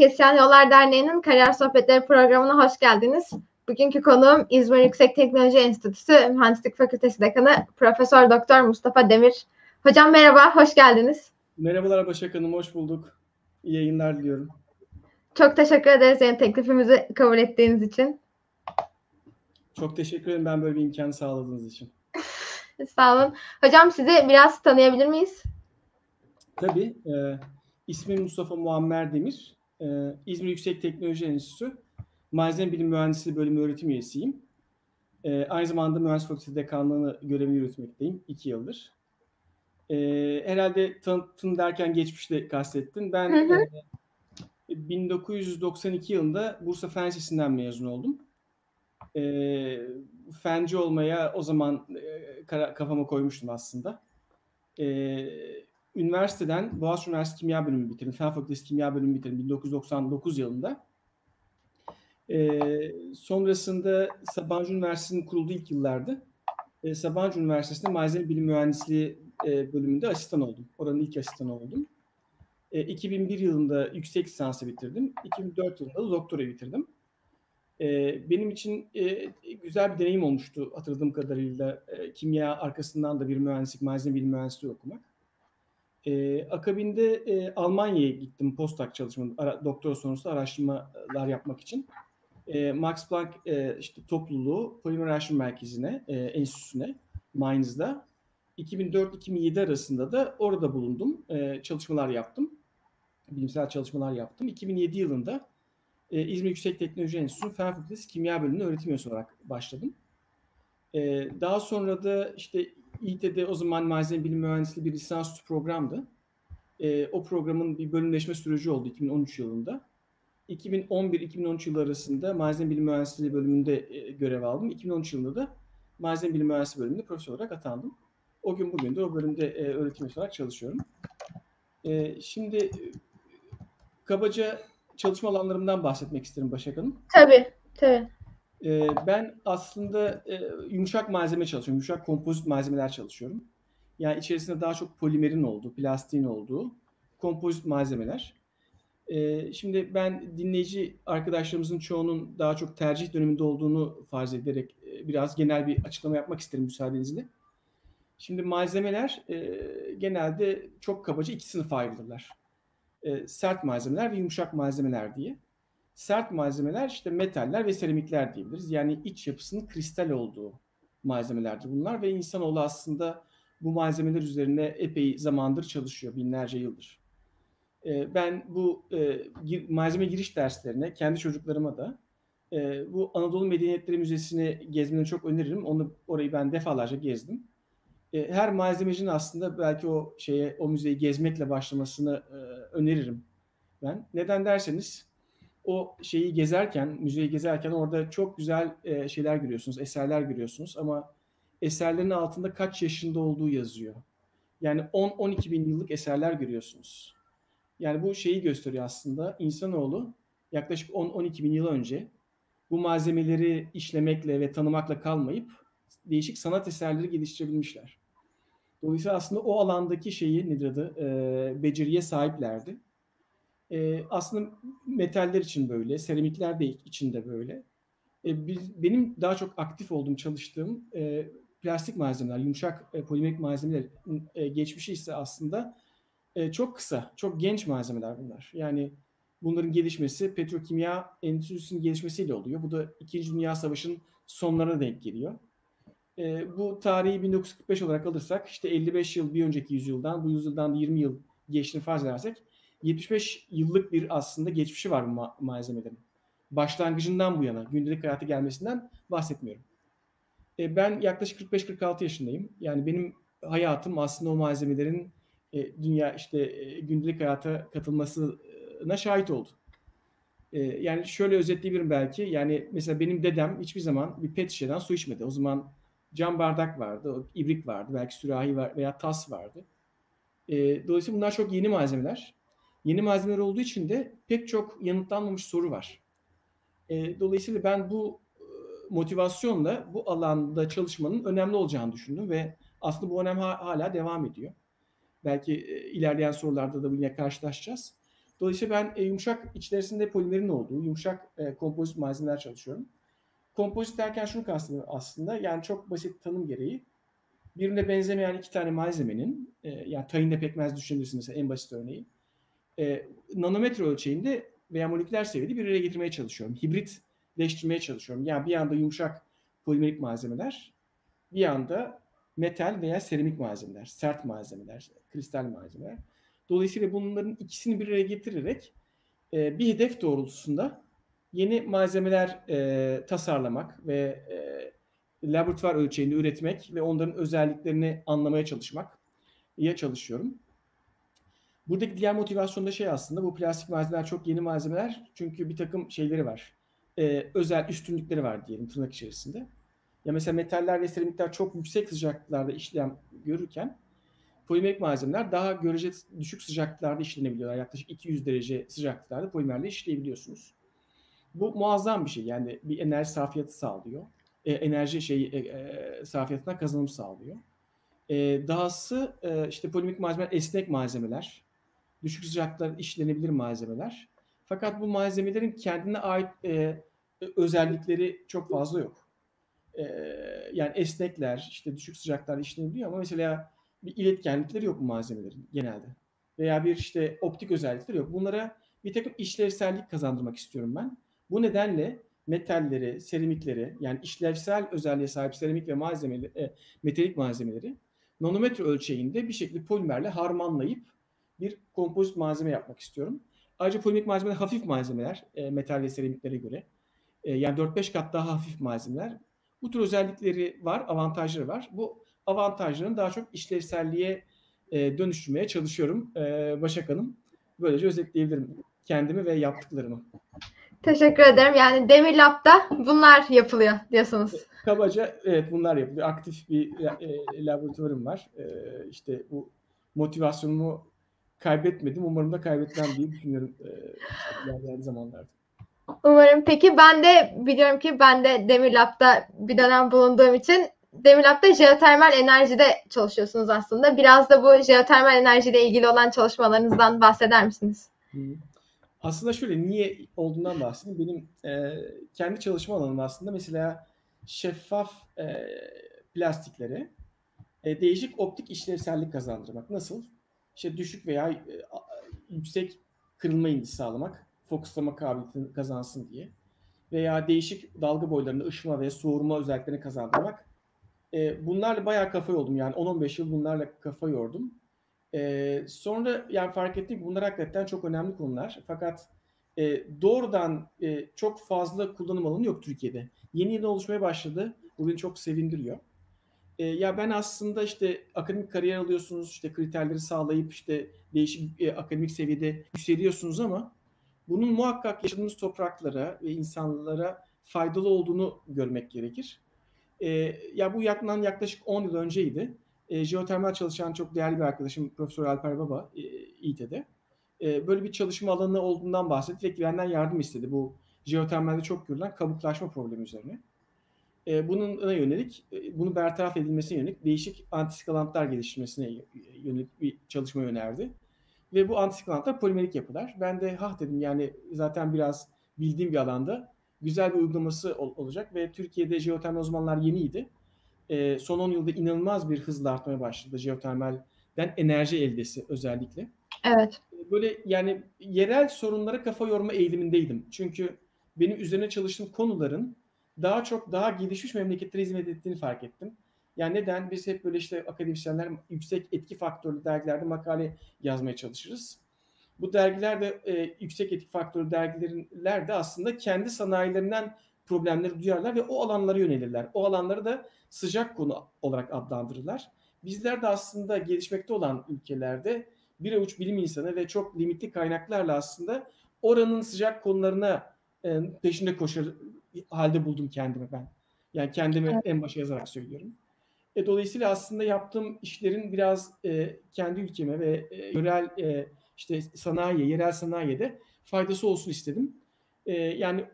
Kesyan Yollar Derneği'nin Kariyer Sohbetleri programına hoş geldiniz. Bugünkü konuğum İzmir Yüksek Teknoloji Enstitüsü Mühendislik Fakültesi Dekanı Profesör Doktor Mustafa Demir. Hocam merhaba, hoş geldiniz. Merhabalar Başak Hanım, hoş bulduk. İyi yayınlar diliyorum. Çok teşekkür ederiz yani teklifimizi kabul ettiğiniz için. Çok teşekkür ederim ben böyle bir imkanı sağladığınız için. Sağ olun. Hocam sizi biraz tanıyabilir miyiz? Tabii. E, ismim Mustafa Muammer Demir. E, İzmir Yüksek Teknoloji Enstitüsü Malzeme Bilim Mühendisliği Bölümü öğretim üyesiyim. E, aynı zamanda Mühendislik Fakültesi Dekanlığı'nı görevini yürütmekteyim iki yıldır. E, herhalde tanıttın derken geçmişte kastettin. Ben hı hı. E, 1992 yılında Bursa Fen Lisesi'nden mezun oldum. E, fenci olmaya o zaman e, kafama koymuştum aslında. E, üniversiteden Boğaziçi Üniversitesi Kimya Bölümü bitirdim. Fen Fakültesi Kimya Bölümü bitirdim 1999 yılında. E, sonrasında Sabancı Üniversitesi'nin kurulduğu ilk yıllarda e, Sabancı Üniversitesi'nde Malzeme Bilim Mühendisliği e, bölümünde asistan oldum. Oranın ilk asistanı oldum. E, 2001 yılında yüksek lisansı bitirdim. 2004 yılında da doktora bitirdim. E, benim için e, güzel bir deneyim olmuştu hatırladığım kadarıyla e, kimya arkasından da bir mühendislik, malzeme bilim mühendisliği okumak. E, akabinde e, Almanya'ya gittim postdoc çalışma, ara, doktora sonrası araştırmalar yapmak için. E, Max Planck e, işte topluluğu Polimer Araştırma Merkezi'ne, e, enstitüsüne, Mainz'da 2004-2007 arasında da orada bulundum. E, çalışmalar yaptım. Bilimsel çalışmalar yaptım. 2007 yılında e, İzmir Yüksek Teknoloji Enstitüsü Fen Fakültesi Kimya Bölümünde öğretim üyesi olarak başladım. E, daha sonra da işte İİT'de o zaman malzeme bilim mühendisliği bir lisansüstü programdı. E, o programın bir bölümleşme süreci oldu 2013 yılında. 2011-2013 yılı arasında malzeme bilim mühendisliği bölümünde e, görev aldım. 2013 yılında da malzeme bilim mühendisliği bölümünde profesör olarak atandım. O gün bugün de o bölümde e, öğretim olarak çalışıyorum. E, şimdi kabaca çalışma alanlarımdan bahsetmek isterim Başak Hanım. Tabii, tabii. Ee, ben aslında e, yumuşak malzeme çalışıyorum. Yumuşak kompozit malzemeler çalışıyorum. Yani içerisinde daha çok polimerin olduğu, plastiğin olduğu kompozit malzemeler. Ee, şimdi ben dinleyici arkadaşlarımızın çoğunun daha çok tercih döneminde olduğunu farz ederek e, biraz genel bir açıklama yapmak isterim müsaadenizle. Şimdi malzemeler e, genelde çok kabaca iki sınıfa ayrılırlar e, sert malzemeler ve yumuşak malzemeler diye. Sert malzemeler işte metaller ve seramikler diyebiliriz. Yani iç yapısının kristal olduğu malzemelerdir bunlar ve insanoğlu aslında bu malzemeler üzerine epey zamandır çalışıyor, binlerce yıldır. E, ben bu e, malzeme giriş derslerine kendi çocuklarıma da e, bu Anadolu Medeniyetleri Müzesi'ni gezmeni çok öneririm. Onu orayı ben defalarca gezdim. E, her malzemecinin aslında belki o şeye o müzeyi gezmekle başlamasını öneririm ben. Neden derseniz o şeyi gezerken, müzeyi gezerken orada çok güzel e, şeyler görüyorsunuz, eserler görüyorsunuz ama eserlerin altında kaç yaşında olduğu yazıyor. Yani 10-12 bin yıllık eserler görüyorsunuz. Yani bu şeyi gösteriyor aslında. İnsanoğlu yaklaşık 10-12 bin yıl önce bu malzemeleri işlemekle ve tanımakla kalmayıp değişik sanat eserleri geliştirebilmişler. Dolayısıyla aslında o alandaki şeyi nedir adı e, beceriye sahiplerdi. E, aslında metaller için böyle, seramikler de için de böyle. E, biz, benim daha çok aktif olduğum, çalıştığım e, plastik malzemeler, yumuşak e, polimerik malzemeler e, geçmişi ise aslında e, çok kısa, çok genç malzemeler bunlar. Yani bunların gelişmesi petrokimya endüstrisinin gelişmesiyle oluyor. Bu da İkinci Dünya Savaşı'nın sonlarına denk geliyor. E, bu tarihi 1945 olarak alırsak işte 55 yıl bir önceki yüzyıldan bu yüzyıldan 20 yıl geçtiğini farz edersek 75 yıllık bir aslında geçmişi var bu ma- malzemelerin. Başlangıcından bu yana gündelik hayata gelmesinden bahsetmiyorum. E, ben yaklaşık 45-46 yaşındayım. Yani benim hayatım aslında o malzemelerin e, dünya işte e, gündelik hayata katılmasına şahit oldu. E, yani şöyle özetleyebilirim belki. Yani mesela benim dedem hiçbir zaman bir pet şişeden su içmedi. O zaman cam bardak vardı, ibrik vardı, belki sürahi var veya tas vardı. E, dolayısıyla bunlar çok yeni malzemeler. Yeni malzemeler olduğu için de pek çok yanıtlanmamış soru var. E, dolayısıyla ben bu e, motivasyonla bu alanda çalışmanın önemli olacağını düşündüm ve aslında bu önem hala devam ediyor. Belki e, ilerleyen sorularda da bununla karşılaşacağız. Dolayısıyla ben e, yumuşak içerisinde polimerin olduğu yumuşak kompozit malzemeler çalışıyorum. Kompozit derken şunu kastediyorum aslında. Yani çok basit tanım gereği birbirine benzemeyen iki tane malzemenin yani tayinde pekmez mesela en basit örneği. E, nanometre ölçeğinde veya moleküler seviyede bir araya getirmeye çalışıyorum. Hibritleştirmeye çalışıyorum. Yani bir yanda yumuşak polimerik malzemeler, bir yanda metal veya seramik malzemeler, sert malzemeler, kristal malzemeler. Dolayısıyla bunların ikisini bir araya getirerek e, bir hedef doğrultusunda yeni malzemeler e, tasarlamak ve e, laboratuvar ölçeğinde üretmek ve onların özelliklerini anlamaya çalışmak ya çalışıyorum. Buradaki diğer motivasyon da şey aslında bu plastik malzemeler çok yeni malzemeler çünkü bir takım şeyleri var. E, özel üstünlükleri var diyelim tırnak içerisinde. Ya mesela metaller ve seramikler çok yüksek sıcaklıklarda işlem görürken polimerik malzemeler daha görece düşük sıcaklıklarda işlenebiliyorlar. Yaklaşık 200 derece sıcaklıklarda polimerle işleyebiliyorsunuz. Bu muazzam bir şey. Yani bir enerji sarfiyatı sağlıyor. E, enerji şey e, e, sarfiyatına kazanım sağlıyor. E, dahası e, işte polimerik malzemeler esnek malzemeler. Düşük sıcaklıklarda işlenebilir malzemeler. Fakat bu malzemelerin kendine ait e, özellikleri çok fazla yok. E, yani esnekler, işte düşük sıcaklarda işlenebiliyor ama mesela bir iletkenlikleri yok bu malzemelerin genelde. Veya bir işte optik özellikleri yok. Bunlara bir takım işlevsellik kazandırmak istiyorum ben. Bu nedenle metalleri, seramikleri yani işlevsel özelliğe sahip seramik ve malzemeleri, e, metalik malzemeleri nanometre ölçeğinde bir şekilde polimerle harmanlayıp bir kompozit malzeme yapmak istiyorum. Ayrıca polimerik malzemeler hafif malzemeler e, metal ve seramiklere göre. E, yani 4-5 kat daha hafif malzemeler. Bu tür özellikleri var, avantajları var. Bu avantajlarını daha çok işlevselliğe e, dönüştürmeye çalışıyorum e, Başak Hanım. Böylece özetleyebilirim kendimi ve yaptıklarımı. Teşekkür ederim. Yani Demir Lab'da bunlar yapılıyor diyorsunuz. Kabaca evet bunlar yapılıyor. Aktif bir e, laboratuvarım var. E, işte bu motivasyonumu kaybetmedim. Umarım da kaybetmem diye düşünüyorum e, ilerleyen zamanlarda. Umarım. Peki ben de biliyorum ki ben de Demir Lab'da bir dönem bulunduğum için Demirlab'da jeotermal enerjide çalışıyorsunuz aslında. Biraz da bu jeotermal enerjiyle ilgili olan çalışmalarınızdan bahseder misiniz? Aslında şöyle niye olduğundan bahsedeyim. Benim e, kendi çalışma alanım aslında mesela şeffaf e, plastikleri e, değişik optik işlevsellik kazandırmak. Nasıl? İşte düşük veya e, yüksek kırılma indisi sağlamak, fokuslama kabiliyetini kazansın diye. Veya değişik dalga boylarında ışıma ve soğurma özelliklerini kazandırmak e, bunlarla bayağı kafa yordum. Yani 10-15 yıl bunlarla kafa yordum. E, sonra yani fark ettim ki bunlar hakikaten çok önemli konular. Fakat e, doğrudan e, çok fazla kullanım alanı yok Türkiye'de. Yeni yeni oluşmaya başladı. Bu çok sevindiriyor. E, ya ben aslında işte akademik kariyer alıyorsunuz, işte kriterleri sağlayıp işte değişik e, akademik seviyede yükseliyorsunuz ama bunun muhakkak yaşadığımız topraklara ve insanlara faydalı olduğunu görmek gerekir. E, ya bu yakından yaklaşık 10 yıl önceydi. E, jeotermal çalışan çok değerli bir arkadaşım Profesör Alper Baba e, İT'de. E, böyle bir çalışma alanı olduğundan bahsetti ve benden yardım istedi. Bu jeotermalde çok görülen kabuklaşma problemi üzerine. E, bunun yönelik, e, bunu bertaraf edilmesine yönelik değişik antiskalantlar geliştirmesine yönelik bir çalışma önerdi. Ve bu antiskalantlar polimerik yapılar. Ben de ha dedim yani zaten biraz bildiğim bir alanda güzel bir uygulaması ol, olacak ve Türkiye'de jeotermal uzmanlar yeniydi. E, son 10 yılda inanılmaz bir hızla artmaya başladı jeotermalden enerji eldesi özellikle. Evet. Böyle yani yerel sorunlara kafa yorma eğilimindeydim. Çünkü benim üzerine çalıştığım konuların daha çok daha gelişmiş memleketlere hizmet ettiğini fark ettim. Yani neden? Biz hep böyle işte akademisyenler yüksek etki faktörlü dergilerde makale yazmaya çalışırız. Bu dergiler de e, yüksek etik faktörü dergiler de aslında kendi sanayilerinden problemleri duyarlar ve o alanlara yönelirler. O alanları da sıcak konu olarak adlandırırlar. Bizler de aslında gelişmekte olan ülkelerde bir avuç bilim insanı ve çok limitli kaynaklarla aslında oranın sıcak konularına e, peşinde koşar halde buldum kendimi ben. Yani kendimi evet. en başa yazarak söylüyorum. E, dolayısıyla aslında yaptığım işlerin biraz e, kendi ülkeme ve e, yörel e, işte sanayi, yerel sanayide faydası olsun istedim. E, yani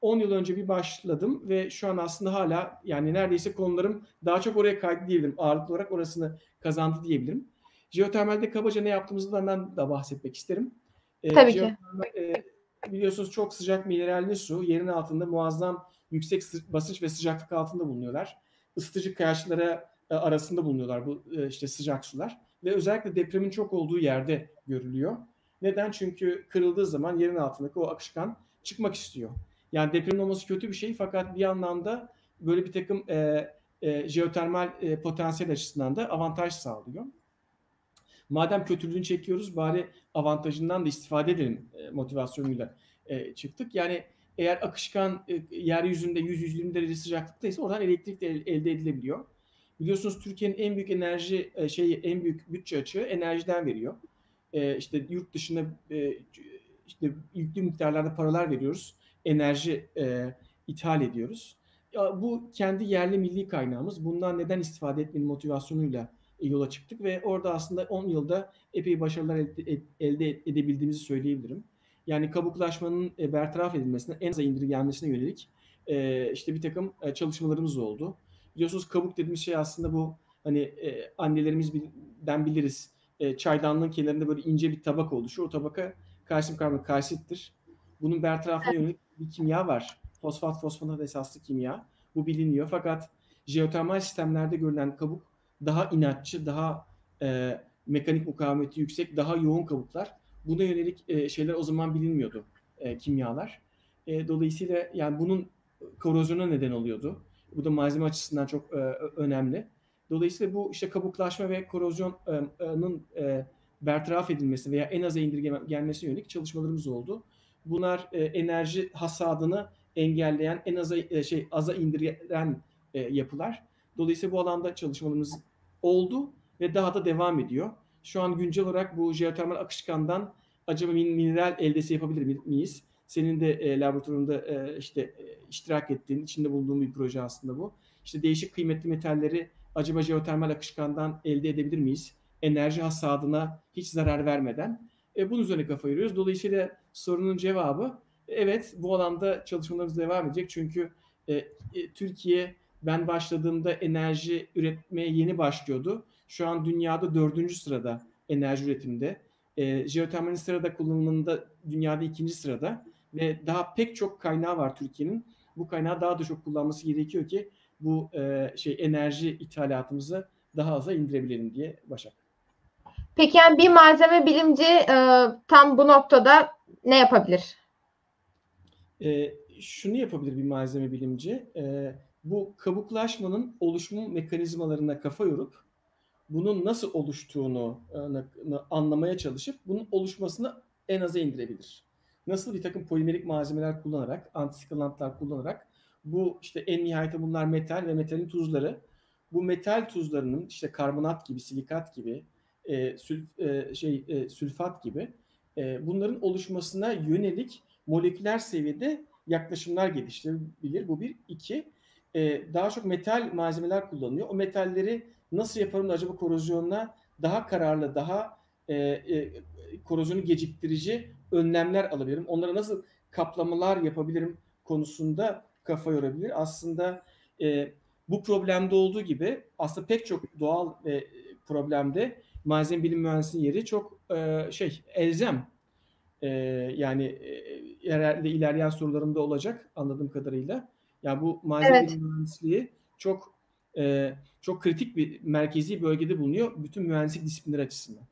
10 yıl önce bir başladım ve şu an aslında hala yani neredeyse konularım daha çok oraya kaydı diyebilirim. Ağırlıklı olarak orasını kazandı diyebilirim. Jeotermalde kabaca ne yaptığımızdan da bahsetmek isterim. E, Tabii ki. E, biliyorsunuz çok sıcak mineralli su yerin altında muazzam yüksek basınç ve sıcaklık altında bulunuyorlar. Isıtıcı kayaçlara e, arasında bulunuyorlar bu e, işte sıcak sular ve özellikle depremin çok olduğu yerde görülüyor. Neden? Çünkü kırıldığı zaman yerin altındaki o akışkan çıkmak istiyor. Yani depremin olması kötü bir şey fakat bir anlamda böyle bir takım e, e, jeotermal e, potansiyel açısından da avantaj sağlıyor. Madem kötülüğünü çekiyoruz bari avantajından da istifade edelim e, motivasyonuyla e, çıktık. Yani eğer akışkan e, yeryüzünde 100-120 derece sıcaklıktaysa oradan elektrik de elde edilebiliyor. Biliyorsunuz Türkiye'nin en büyük enerji e, şeyi en büyük bütçe açığı enerjiden veriyor. E, işte yurt dışına e, işte yüklü miktarlarda paralar veriyoruz. Enerji e, ithal ediyoruz. Ya, bu kendi yerli milli kaynağımız. Bundan neden istifade etmenin motivasyonuyla yola çıktık ve orada aslında 10 yılda epey başarılar elde, elde edebildiğimizi söyleyebilirim. Yani kabuklaşmanın e, bertaraf edilmesine, en aza indirgenmesine yönelik e, işte bir takım e, çalışmalarımız oldu. Biliyorsunuz kabuk dediğimiz şey aslında bu hani e, annelerimizden biliriz. E, çaydanlığın kenarında böyle ince bir tabak oluşur. O tabaka kalsiyum karbonat kalsittir. Bunun bertarafına yönelik bir kimya var. Fosfat fosfonat esaslı kimya. Bu biliniyor. Fakat jeotermal sistemlerde görülen kabuk daha inatçı, daha e, mekanik mukavemeti yüksek, daha yoğun kabuklar. Buna yönelik e, şeyler o zaman bilinmiyordu e, kimyalar. E, dolayısıyla yani bunun korozyona neden oluyordu. Bu da malzeme açısından çok e, önemli. Dolayısıyla bu işte kabuklaşma ve korozyonun e, bertaraf edilmesi veya en aza indirgenmesine yönelik çalışmalarımız oldu. Bunlar e, enerji hasadını engelleyen, en aza e, şey aza indiren e, yapılar. Dolayısıyla bu alanda çalışmalarımız oldu ve daha da devam ediyor. Şu an güncel olarak bu jeotermal akışkandan acaba mineral eldesi yapabilir miyiz? Senin de e, laboratuvarında e, işte e, iştirak ettiğin, içinde bulunduğun bir proje aslında bu. İşte değişik kıymetli metalleri acaba jeotermal akışkandan elde edebilir miyiz? Enerji hasadına hiç zarar vermeden. E, bunun üzerine kafa yoruyoruz. Dolayısıyla sorunun cevabı evet bu alanda çalışmalarımız devam edecek. Çünkü e, e, Türkiye ben başladığımda enerji üretmeye yeni başlıyordu. Şu an dünyada dördüncü sırada enerji üretiminde. E, jeotermalin sırada kullanımında dünyada ikinci sırada ve daha pek çok kaynağı var Türkiye'nin. Bu kaynağı daha da çok kullanması gerekiyor ki bu e, şey enerji ithalatımızı daha aza indirebilelim diye Başak. Peki yani bir malzeme bilimci e, tam bu noktada ne yapabilir? E, şunu yapabilir bir malzeme bilimci. E, bu kabuklaşmanın oluşumu mekanizmalarına kafa yorup bunun nasıl oluştuğunu e, anlamaya çalışıp bunun oluşmasını en aza indirebilir. Nasıl bir takım polimerik malzemeler kullanarak, antisikılantlar kullanarak bu işte en nihayetinde bunlar metal ve metalin tuzları. Bu metal tuzlarının işte karbonat gibi, silikat gibi, e, sülf, e, şey e, sülfat gibi e, bunların oluşmasına yönelik moleküler seviyede yaklaşımlar geliştirebilir. Bu bir. iki e, daha çok metal malzemeler kullanıyor. O metalleri nasıl yaparım da acaba korozyonla daha kararlı, daha e, e, korozyonu geciktirici önlemler alabilirim? Onlara nasıl kaplamalar yapabilirim konusunda kafa yorabilir. Aslında e, bu problemde olduğu gibi aslında pek çok doğal e, problemde malzeme bilim mühendisliğinin yeri çok e, şey elzem. E, yani e, herhalde ilerleyen sorularımda olacak anladığım kadarıyla. Yani bu malzeme evet. mühendisliği çok e, çok kritik bir merkezi bölgede bulunuyor bütün mühendislik disiplinleri açısından.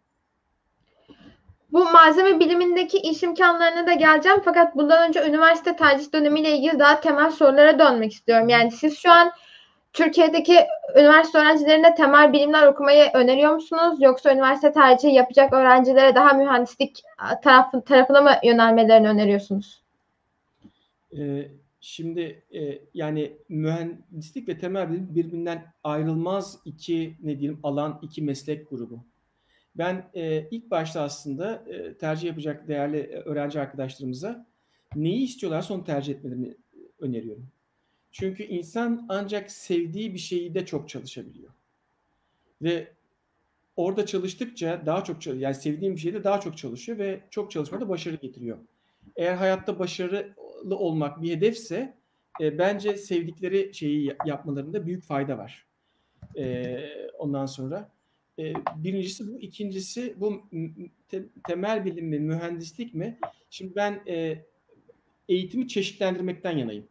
Bu malzeme bilimindeki iş imkanlarına da geleceğim. Fakat bundan önce üniversite tercih dönemiyle ilgili daha temel sorulara dönmek istiyorum. Yani siz şu an Türkiye'deki üniversite öğrencilerine temel bilimler okumayı öneriyor musunuz? Yoksa üniversite tercihi yapacak öğrencilere daha mühendislik tarafı, tarafına mı yönelmelerini öneriyorsunuz? Ee, şimdi e, yani mühendislik ve temel bilim birbirinden ayrılmaz iki ne diyelim alan, iki meslek grubu. Ben e, ilk başta aslında e, tercih yapacak değerli e, öğrenci arkadaşlarımıza neyi istiyorlarsa onu tercih etmelerini öneriyorum. Çünkü insan ancak sevdiği bir şeyi de çok çalışabiliyor. Ve orada çalıştıkça daha çok çalışıyor. Yani sevdiğim bir şeyde daha çok çalışıyor ve çok çalışmada başarı getiriyor. Eğer hayatta başarılı olmak bir hedefse e, bence sevdikleri şeyi yapmalarında büyük fayda var. E, ondan sonra E, birincisi bu. ikincisi bu te, temel bilim mi, mühendislik mi? Şimdi ben e, eğitimi çeşitlendirmekten yanayım.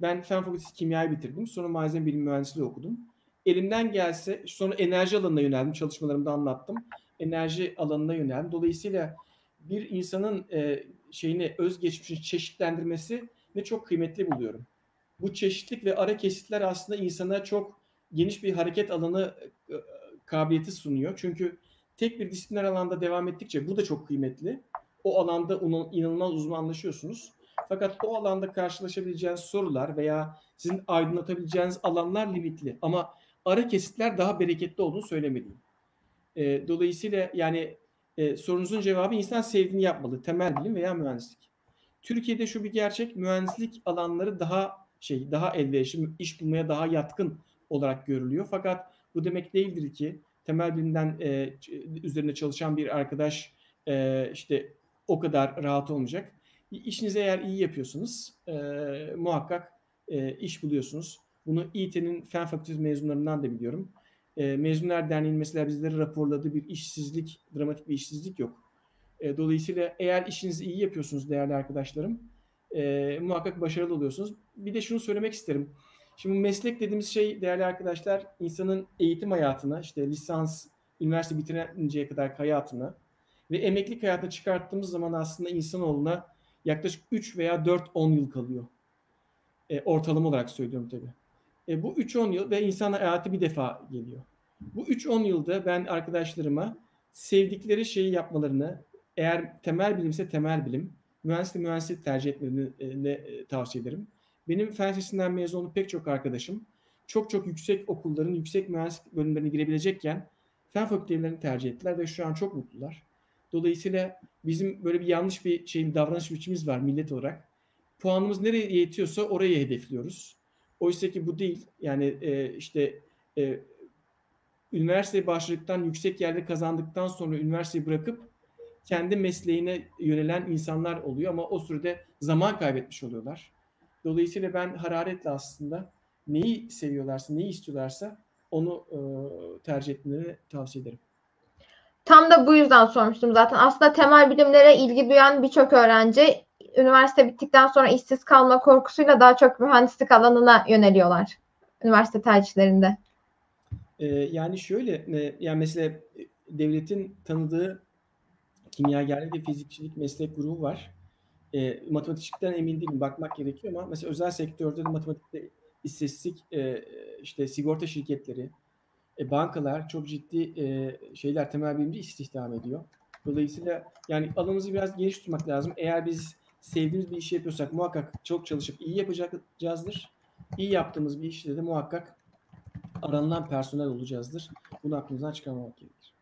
Ben Fen Fakültesi Kimyayı bitirdim. Sonra malzeme bilim mühendisliği okudum. Elimden gelse sonra enerji alanına yöneldim. Çalışmalarımda anlattım. Enerji alanına yöneldim. Dolayısıyla bir insanın e, şeyini özgeçmişini çeşitlendirmesi ne çok kıymetli buluyorum. Bu çeşitlik ve ara kesitler aslında insana çok geniş bir hareket alanı e, kabiliyeti sunuyor. Çünkü tek bir disipliner alanda devam ettikçe bu da çok kıymetli. O alanda inanılmaz uzmanlaşıyorsunuz. Fakat o alanda karşılaşabileceğiniz sorular veya sizin aydınlatabileceğiniz alanlar limitli. Ama ara kesitler daha bereketli olduğunu söylemeliyim. E, dolayısıyla yani e, sorunuzun cevabı insan sevdiğini yapmalı. Temel bilim veya mühendislik. Türkiye'de şu bir gerçek mühendislik alanları daha şey daha elverişli, iş bulmaya daha yatkın olarak görülüyor. Fakat bu demek değildir ki temel bilimden e, üzerine çalışan bir arkadaş e, işte o kadar rahat olmayacak. İşinizi eğer iyi yapıyorsunuz e, muhakkak e, iş buluyorsunuz. Bunu İT'nin Fen Fakültesi mezunlarından da biliyorum. E, Mezunlar Derneği'nin mesela bizlere raporladığı bir işsizlik, dramatik bir işsizlik yok. E, dolayısıyla eğer işinizi iyi yapıyorsunuz değerli arkadaşlarım, e, muhakkak başarılı oluyorsunuz. Bir de şunu söylemek isterim. Şimdi meslek dediğimiz şey değerli arkadaşlar insanın eğitim hayatına, işte lisans, üniversite bitirinceye kadar hayatına ve emeklilik hayatına çıkarttığımız zaman aslında insanoğluna yaklaşık 3 veya 4-10 yıl kalıyor. E, ortalama olarak söylüyorum tabii. E, bu 3-10 yıl ve insan hayatı bir defa geliyor. Bu 3-10 yılda ben arkadaşlarıma sevdikleri şeyi yapmalarını, eğer temel bilimse temel bilim, mühendislik mühendislik tercih etmelerini e, tavsiye ederim. Benim fen lisesinden mezun olan pek çok arkadaşım çok çok yüksek okulların yüksek mühendislik bölümlerine girebilecekken fen fakültelerini tercih ettiler ve şu an çok mutlular. Dolayısıyla bizim böyle bir yanlış bir şeyin davranış biçimimiz var millet olarak. Puanımız nereye yetiyorsa orayı hedefliyoruz. Oysa ki bu değil. Yani e, işte e, üniversiteye başladıktan, yüksek yerde kazandıktan sonra üniversiteyi bırakıp kendi mesleğine yönelen insanlar oluyor ama o sürede zaman kaybetmiş oluyorlar. Dolayısıyla ben hararetle aslında neyi seviyorlarsa, neyi istiyorlarsa onu e, tercih etmelerini tavsiye ederim. Tam da bu yüzden sormuştum zaten. Aslında temel bilimlere ilgi duyan birçok öğrenci üniversite bittikten sonra işsiz kalma korkusuyla daha çok mühendislik alanına yöneliyorlar üniversite tercihlerinde. Ee, yani şöyle, e, yani mesela devletin tanıdığı kimyagerlik ve fizikçilik meslek grubu var. E, matematikten emin değilim, bakmak gerekiyor ama mesela özel sektörde de matematikte istatistik e, işte sigorta şirketleri, e, bankalar çok ciddi e, şeyler temel bilimci istihdam ediyor. Dolayısıyla yani alanımızı biraz geniş tutmak lazım. Eğer biz sevdiğimiz bir işi yapıyorsak muhakkak çok çalışıp iyi yapacağızdır. İyi yaptığımız bir işte de muhakkak aranılan personel olacağızdır. Bunu aklımızdan çıkarmamak gerekir.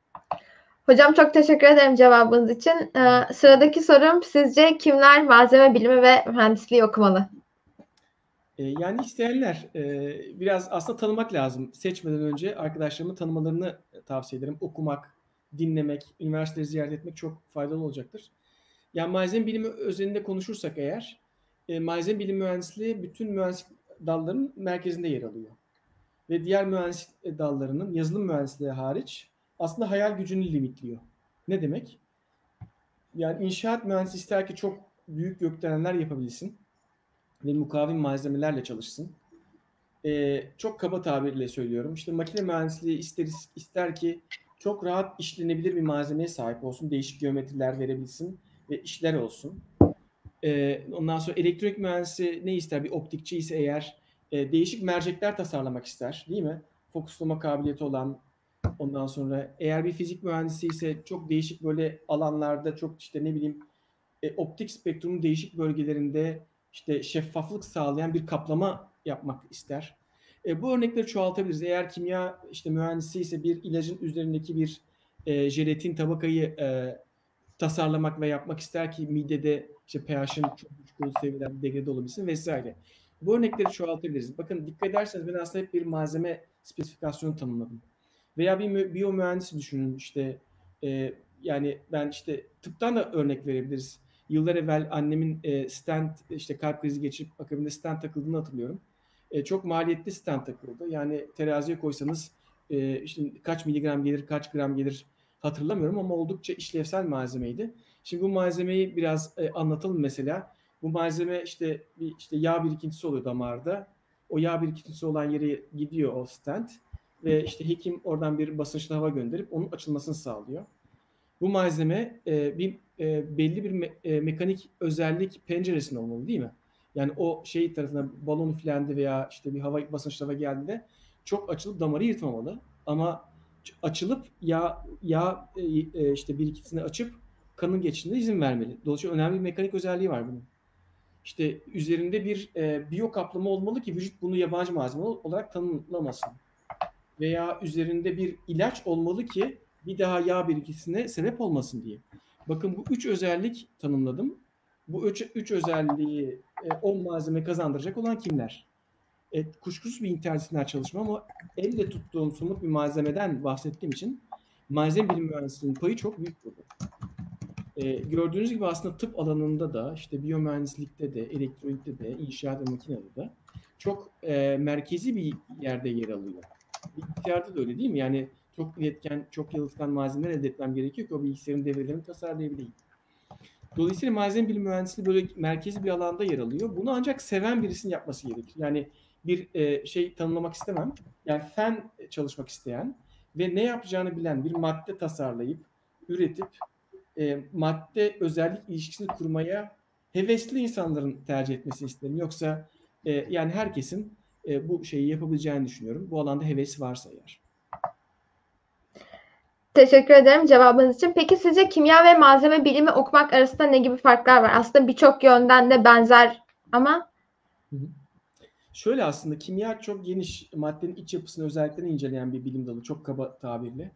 Hocam çok teşekkür ederim cevabınız için. Ee, sıradaki sorum sizce kimler malzeme bilimi ve mühendisliği okumalı? Ee, yani isteyenler e, biraz aslında tanımak lazım. Seçmeden önce arkadaşlarımın tanımalarını tavsiye ederim. Okumak, dinlemek, üniversiteleri ziyaret etmek çok faydalı olacaktır. Yani malzeme bilimi özelinde konuşursak eğer, e, malzeme bilimi mühendisliği bütün mühendislik dallarının merkezinde yer alıyor. Ve diğer mühendislik dallarının yazılım mühendisliği hariç aslında hayal gücünü limitliyor. Ne demek? Yani inşaat mühendisi ister ki çok büyük gökdelenler yapabilsin ve mukavim malzemelerle çalışsın. Ee, çok kaba tabirle söylüyorum. İşte makine mühendisliği ister, ister ki çok rahat işlenebilir bir malzemeye sahip olsun, değişik geometriler verebilsin ve işler olsun. Ee, ondan sonra elektrik mühendisi ne ister? Bir optikçi ise eğer e, değişik mercekler tasarlamak ister, değil mi? Fokuslama kabiliyeti olan, ondan sonra eğer bir fizik mühendisi ise çok değişik böyle alanlarda çok işte ne bileyim e, optik spektrumun değişik bölgelerinde işte şeffaflık sağlayan bir kaplama yapmak ister. E, bu örnekleri çoğaltabiliriz. Eğer kimya işte mühendisi ise bir ilacın üzerindeki bir e, jelatin tabakayı e, tasarlamak ve yapmak ister ki midede işte pH'in çok düşük olduğu seviyelerde degrede olabilsin vesaire. Bu örnekleri çoğaltabiliriz. Bakın dikkat ederseniz ben aslında hep bir malzeme spesifikasyonu tanımladım. Veya bir biyo mühendisi düşünün işte e, yani ben işte tıptan da örnek verebiliriz. Yıllar evvel annemin e, stent işte kalp krizi geçirip akabinde stent takıldığını hatırlıyorum. E, çok maliyetli stent takıldı. Yani teraziye koysanız e, işte kaç miligram gelir, kaç gram gelir hatırlamıyorum ama oldukça işlevsel malzemeydi. Şimdi bu malzemeyi biraz e, anlatalım mesela. Bu malzeme işte bir işte yağ birikintisi oluyor damarda. O yağ birikintisi olan yere gidiyor o stent ve işte hekim oradan bir basınçlı hava gönderip onun açılmasını sağlıyor. Bu malzeme e, bir e, belli bir me- e, mekanik özellik penceresinde olmalı değil mi? Yani o şey tarafına balon üflendi veya işte bir hava basınçlı hava geldiğinde çok açılıp damarı yırtmamalı. Ama açılıp yağ yağ e, e, işte birikisini açıp kanın geçişine izin vermeli. Dolayısıyla önemli bir mekanik özelliği var bunun. İşte üzerinde bir e, biyo kaplama olmalı ki vücut bunu yabancı malzeme olarak tanımlamasın. Veya üzerinde bir ilaç olmalı ki bir daha yağ birikisine sebep olmasın diye. Bakın bu üç özellik tanımladım. Bu üç, üç özelliği e, 10 malzeme kazandıracak olan kimler? E, kuşkusuz bir interdisipliner çalışma ama elle tuttuğum somut bir malzemeden bahsettiğim için malzeme bilim mühendisliğinin payı çok büyük burada. E, gördüğünüz gibi aslında tıp alanında da işte biyomühendislikte de, elektronikte de, inşaat ve makinede de çok e, merkezi bir yerde yer alıyor. Bilgisayarda da öyle değil mi? Yani çok iletken, çok yalıtkan malzemeler elde etmem gerekiyor ki o bilgisayarın devrelerini tasarlayabileyim. Dolayısıyla malzeme bilim mühendisliği böyle merkezi bir alanda yer alıyor. Bunu ancak seven birisinin yapması gerekir. Yani bir e, şey tanımlamak istemem. Yani fen çalışmak isteyen ve ne yapacağını bilen bir madde tasarlayıp, üretip e, madde özellik ilişkisini kurmaya hevesli insanların tercih etmesini isterim. Yoksa e, yani herkesin e, bu şeyi yapabileceğini düşünüyorum. Bu alanda hevesi varsa eğer. Teşekkür ederim cevabınız için. Peki sizce kimya ve malzeme bilimi okumak arasında ne gibi farklar var? Aslında birçok yönden de benzer ama Hı hı. Şöyle aslında kimya çok geniş maddenin iç yapısını özelliklerini inceleyen bir bilim dalı çok kaba tabirle.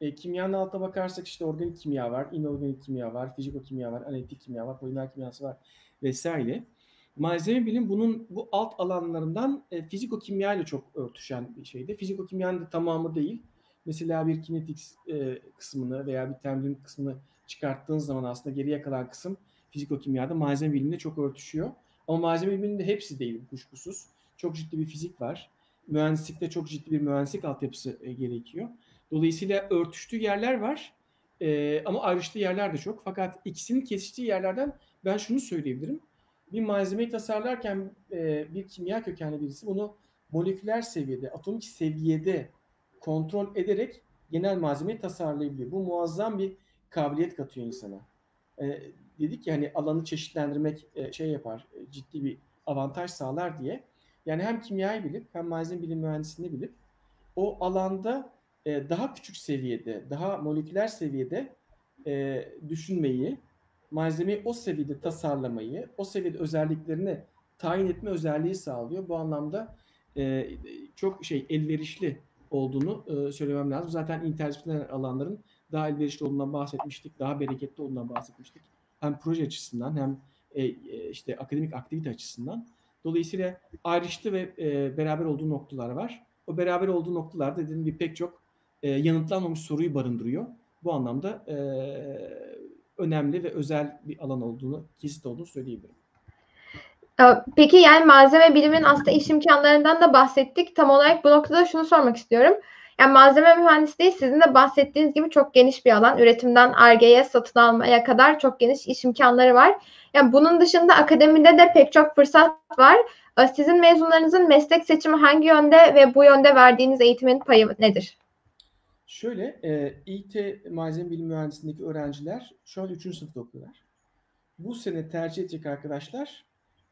E, kimyanın altına bakarsak işte organik kimya var, inorganik kimya var, fizikokimya var, analitik kimya var, polimer kimyası var vesaire. Malzeme bilim bunun bu alt alanlarından e, fizikokimya ile çok örtüşen bir şeydi. Fizikokimyanın da tamamı değil. Mesela bir kinetik e, kısmını veya bir termodinamik kısmını çıkarttığın zaman aslında geriye kalan kısım fizikokimyada malzeme biliminde çok örtüşüyor. Ama malzeme biliminde hepsi değil kuşkusuz. Çok ciddi bir fizik var. Mühendislikte çok ciddi bir mühendislik altyapısı e, gerekiyor. Dolayısıyla örtüştüğü yerler var e, ama ayrıştığı yerler de çok. Fakat ikisinin kesiştiği yerlerden ben şunu söyleyebilirim. Bir malzemeyi tasarlarken e, bir kimya kökenli birisi bunu moleküler seviyede, atomik seviyede kontrol ederek genel malzemeyi tasarlayabiliyor. Bu muazzam bir kabiliyet katıyor insana. E, dedik ya hani alanı çeşitlendirmek e, şey yapar, e, ciddi bir avantaj sağlar diye. Yani hem kimyayı bilip hem malzeme bilim mühendisliğini bilip o alanda e, daha küçük seviyede, daha moleküler seviyede e, düşünmeyi, malzemeyi o seviyede tasarlamayı, o seviyede özelliklerini tayin etme özelliği sağlıyor. Bu anlamda e, çok şey elverişli olduğunu e, söylemem lazım. Zaten interdisipliner alanların daha elverişli olduğundan bahsetmiştik, daha bereketli olduğundan bahsetmiştik. Hem proje açısından hem e, e, işte akademik aktivite açısından. Dolayısıyla ayrıştı ve e, beraber olduğu noktalar var. O beraber olduğu noktalarda dediğim gibi pek çok e, yanıtlanmamış soruyu barındırıyor. Bu anlamda e, önemli ve özel bir alan olduğunu, kesit olduğunu söyleyebilirim. Peki yani malzeme bilimin aslında iş imkanlarından da bahsettik. Tam olarak bu noktada şunu sormak istiyorum. Yani malzeme mühendisliği sizin de bahsettiğiniz gibi çok geniş bir alan. Üretimden ARGE'ye, satın almaya kadar çok geniş iş imkanları var. Yani bunun dışında akademide de pek çok fırsat var. Sizin mezunlarınızın meslek seçimi hangi yönde ve bu yönde verdiğiniz eğitimin payı nedir? Şöyle, e, İT Malzeme Bilim Mühendisliğindeki öğrenciler şu an 3. sınıfta okuyorlar. Bu sene tercih edecek arkadaşlar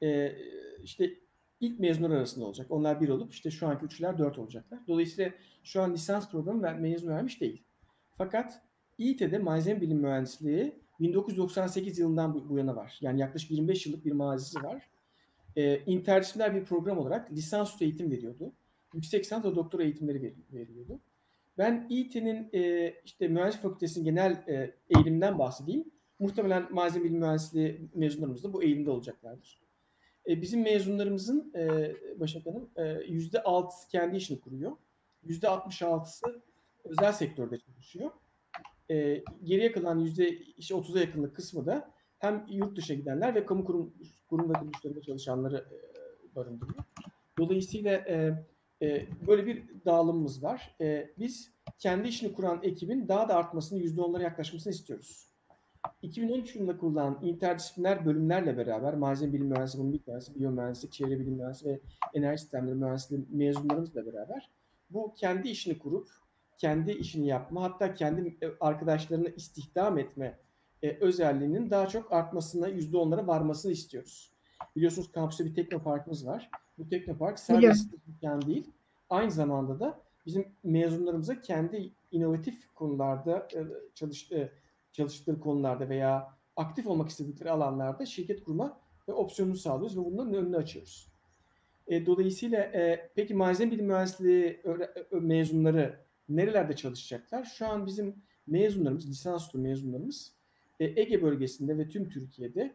e, işte ilk mezunlar arasında olacak. Onlar bir olup işte şu anki üçler dört olacaklar. Dolayısıyla şu an lisans programı ver, mezun vermiş değil. Fakat İİT'de malzeme bilim mühendisliği 1998 yılından bu, bu yana var. Yani yaklaşık 25 yıllık bir mazisi var. Ee, interdisipliner bir program olarak lisansüstü eğitim veriyordu. Yüksek lisans ve doktora eğitimleri veriyordu. Ben İİT'nin e, işte mühendislik fakültesinin genel e, eğilimden bahsedeyim. Muhtemelen malzeme bilim mühendisliği mezunlarımız da bu eğilimde olacaklardır. E, bizim mezunlarımızın e, Başak Hanım yüzde altısı kendi işini kuruyor. Yüzde altmış altısı özel sektörde çalışıyor. E, geriye kalan yüzde işte otuza yakınlık kısmı da hem yurt dışına gidenler ve kamu kurum, kurum ve kuruluşlarında çalışanları e, barındırıyor. Dolayısıyla e, E, böyle bir dağılımımız var. E, biz kendi işini kuran ekibin daha da artmasını, %10'lara yaklaşmasını istiyoruz. 2013 yılında kurulan interdisipliner bölümlerle beraber malzeme bilim mühendisliği, bunun mühendisliği, biyomühendislik, çevre bilim mühendisliği ve enerji sistemleri mühendisliği mezunlarımızla beraber bu kendi işini kurup kendi işini yapma hatta kendi arkadaşlarını istihdam etme e, özelliğinin daha çok artmasına, %10'lara varmasını istiyoruz. Biliyorsunuz kampüste bir teknoparkımız var. Bu teknopark serbest dükkan değil. Aynı zamanda da bizim mezunlarımıza kendi inovatif konularda e, e, çalıştıkları konularda veya aktif olmak istedikleri alanlarda şirket kurma ve opsiyonunu sağlıyoruz ve bunların önünü açıyoruz. E, dolayısıyla e, peki malzeme bilim mühendisliği mezunları nerelerde çalışacaklar? Şu an bizim mezunlarımız, lisansüstü mezunlarımız e, Ege bölgesinde ve tüm Türkiye'de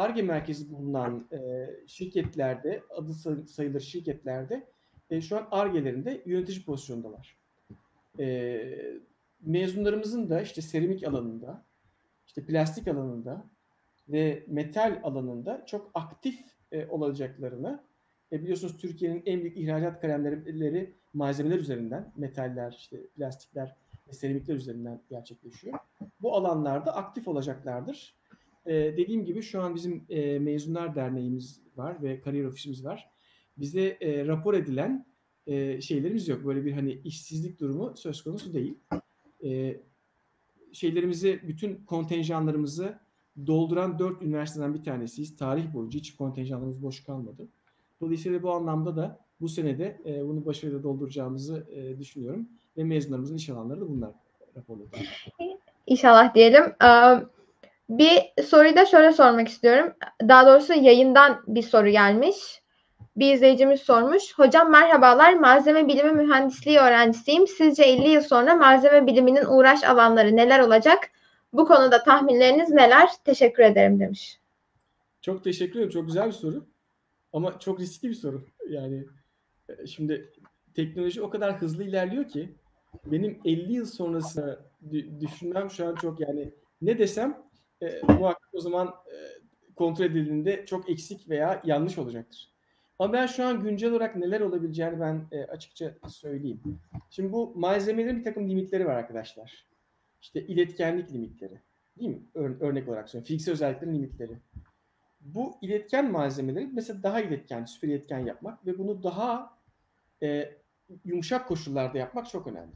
ARGE merkezi bulunan e, şirketlerde, adı sayılır şirketlerde e, şu an ARGE'lerinde yönetici pozisyondalar. E, mezunlarımızın da işte seramik alanında, işte plastik alanında ve metal alanında çok aktif e, olacaklarını e, biliyorsunuz Türkiye'nin en büyük ihracat kalemleri malzemeler üzerinden, metaller, işte plastikler ve seramikler üzerinden gerçekleşiyor. Bu alanlarda aktif olacaklardır. E, dediğim gibi şu an bizim e, mezunlar derneğimiz var ve kariyer ofisimiz var. Bize e, rapor edilen e, şeylerimiz yok. Böyle bir hani işsizlik durumu söz konusu değil. E, şeylerimizi, bütün kontenjanlarımızı dolduran dört üniversiteden bir tanesiyiz. Tarih boyunca hiç kontenjanlarımız boş kalmadı. Dolayısıyla bu anlamda da bu senede e, bunu başarıyla dolduracağımızı e, düşünüyorum. Ve mezunlarımızın iş alanları da bunlar raporladılar. İnşallah diyelim. Bir soruyu da şöyle sormak istiyorum. Daha doğrusu yayından bir soru gelmiş. Bir izleyicimiz sormuş. Hocam merhabalar. Malzeme bilimi mühendisliği öğrencisiyim. Sizce 50 yıl sonra malzeme biliminin uğraş alanları neler olacak? Bu konuda tahminleriniz neler? Teşekkür ederim demiş. Çok teşekkür ederim. Çok güzel bir soru. Ama çok riskli bir soru. Yani e, şimdi teknoloji o kadar hızlı ilerliyor ki benim 50 yıl sonrasını düşünmem şu an çok yani ne desem e, muhakkak o zaman e, kontrol edildiğinde çok eksik veya yanlış olacaktır. Ama ben şu an güncel olarak neler olabileceğini ben e, açıkça söyleyeyim. Şimdi bu malzemelerin bir takım limitleri var arkadaşlar. İşte iletkenlik limitleri. Değil mi? Ör- örnek olarak söylüyorum. Fiziksel özelliklerin limitleri. Bu iletken malzemeleri mesela daha iletken, süper iletken yapmak ve bunu daha e, yumuşak koşullarda yapmak çok önemli.